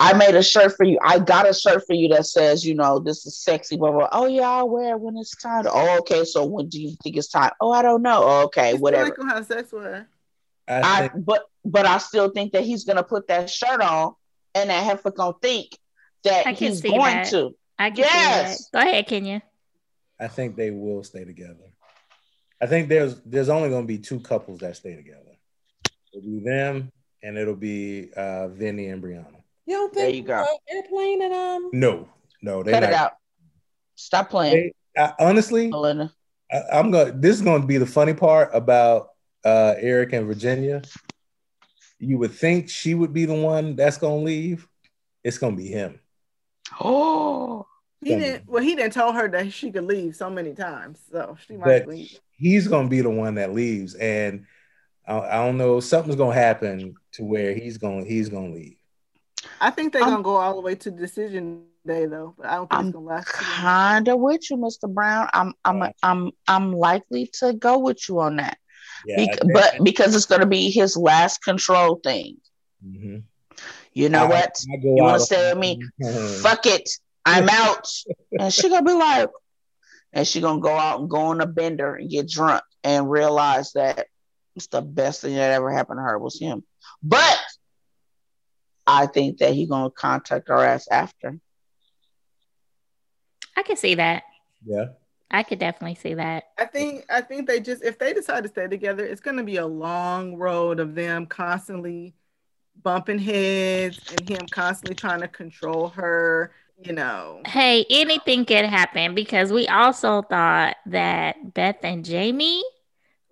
I made a shirt for you. I got a shirt for you that says, you know, this is sexy, blah, blah. Oh, yeah, I'll wear it when it's time. Oh, okay. So when do you think it's time? Oh, I don't know. Oh, okay, He still whatever. ain't gonna have sex with her. I I think but but I still think that he's gonna put that shirt on and that heifer gonna think that I can he's see going that. to. I can Yes. see that. Go ahead, Kenya. I think they will stay together. I think there's there's only going to be two couples that stay together. It'll be them, and it'll be uh, Vinny and Briana. You don't There think you go. uh, airplane and um No, no, they Cut not. it out. Stop playing, They, I, honestly, Melinda. I, I'm gonna. This is going to be the funny part about uh, Erik and Virginia. You would think she would be the one that's going to leave. It's going to be him. Oh, He didn't. Well, he didn't tell her that she could leave so many times, so she might But leave. he's gonna be the one that leaves, and I, I don't know. Something's gonna happen to where he's gonna he's gonna leave. I think they're gonna go all the way to decision day though, but I don't think I'm it's gonna last. kind of with you, Mr. Brown. I'm I'm Right. I'm I'm likely to go with you on that. Yeah, Bec- but because it's going to be his last control thing. Mhm. You know I- what? I You wanna out stay with me? Fuck it. I'm out. and she gonna be like, and she gonna go out and go on a bender and get drunk and realize that it's the best thing that ever happened to her was him. But I think that he's gonna contact her ass after. I can see that. Yeah, I could definitely see that. I think I think they just if they decide to stay together, it's gonna be a long road of them constantly bumping heads and him constantly trying to control her. You know, Hey, anything could happen because we also thought that Beth and Jamie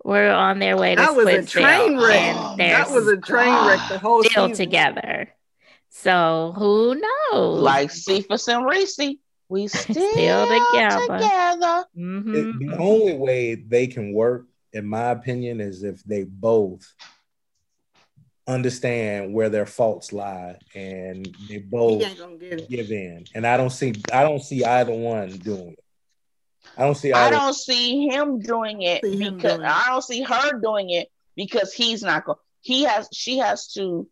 were on their way to that was a train wreck. and That was a train wreck. The whole still season. together. So who knows? Like Keith and Iris, we still, together. together. Mhm. It- the only way they can work, in my opinion, is if they both understand where their faults lie and they both He ain't gonna get it. give in. And I don't see I don't see either one doing it. I don't see I don't see him doing it See because doing it. I don't see her doing it because he's not going. He has. She has to.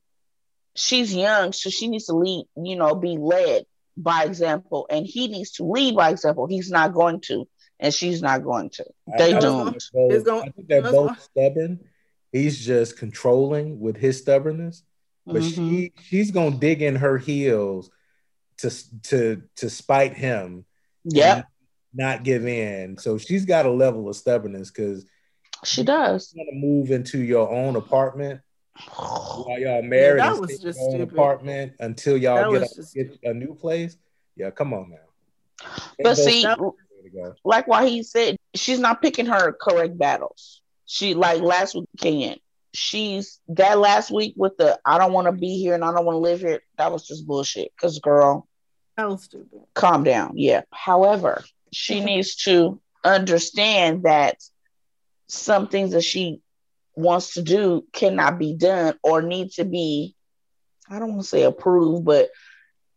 She's young, so she needs to lead. You know, be led by example, and he needs to lead by example. He's not going to, and she's not going to. They I think don't. they're both- gonna- I think they're both gonna- stubborn. He's just controlling with his stubbornness, but Mhm. she she's gonna dig in her heels to to to spite him. Yeah. not give in. So she's got a level of stubbornness because she does. want to move into your own apartment while y'all married. that and was stay in just your own apartment until y'all That get, a, just get a new place. Yeah, come on now. But both see, got a way to go. like why he said she's not picking her correct battles. She like last week Ken. She's that last week with the I don't want to be here and I don't want to live here. That was just bullshit. Cause girl, That was stupid. calm down. Yeah. However, she needs to understand that some things that she wants to do cannot be done or need to be, I don't want to say approved, but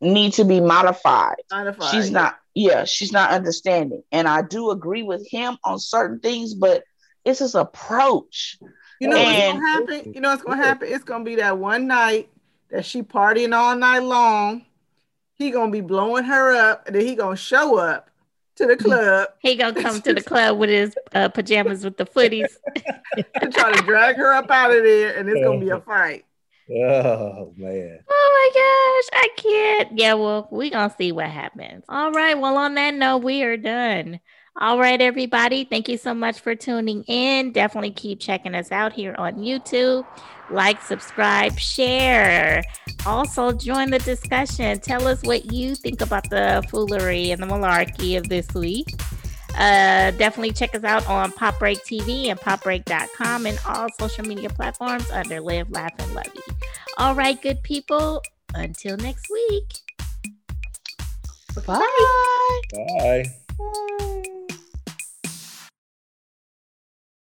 need to be modified. Modified, She's yeah. not, yeah, she's not understanding. And I do agree with him on certain things, but it's his approach. You know what's gonna happen? You know what's gonna happen? It's gonna be that one night that she partying all night long. He gonna be blowing her up, and then he gonna show up to the club He gonna come to the club with his uh, pajamas with the footies. and try to drag her up out of there, and it's gonna be a fight. Oh man. Oh my gosh, I can't. Yeah, well, we gonna see what happens. All right. Well, on that note, we are done. All right, everybody. Thank you so much for tuning in. Definitely keep checking us out here on YouTube. Like, subscribe, share. Also, join the discussion. Tell us what you think about the foolery and the malarkey of this week. Uh, definitely check us out on Pop Break TV and popbreak.com and all social media platforms under Live, Laugh, and Love You. All right, good people. Until next week. Bye. Bye.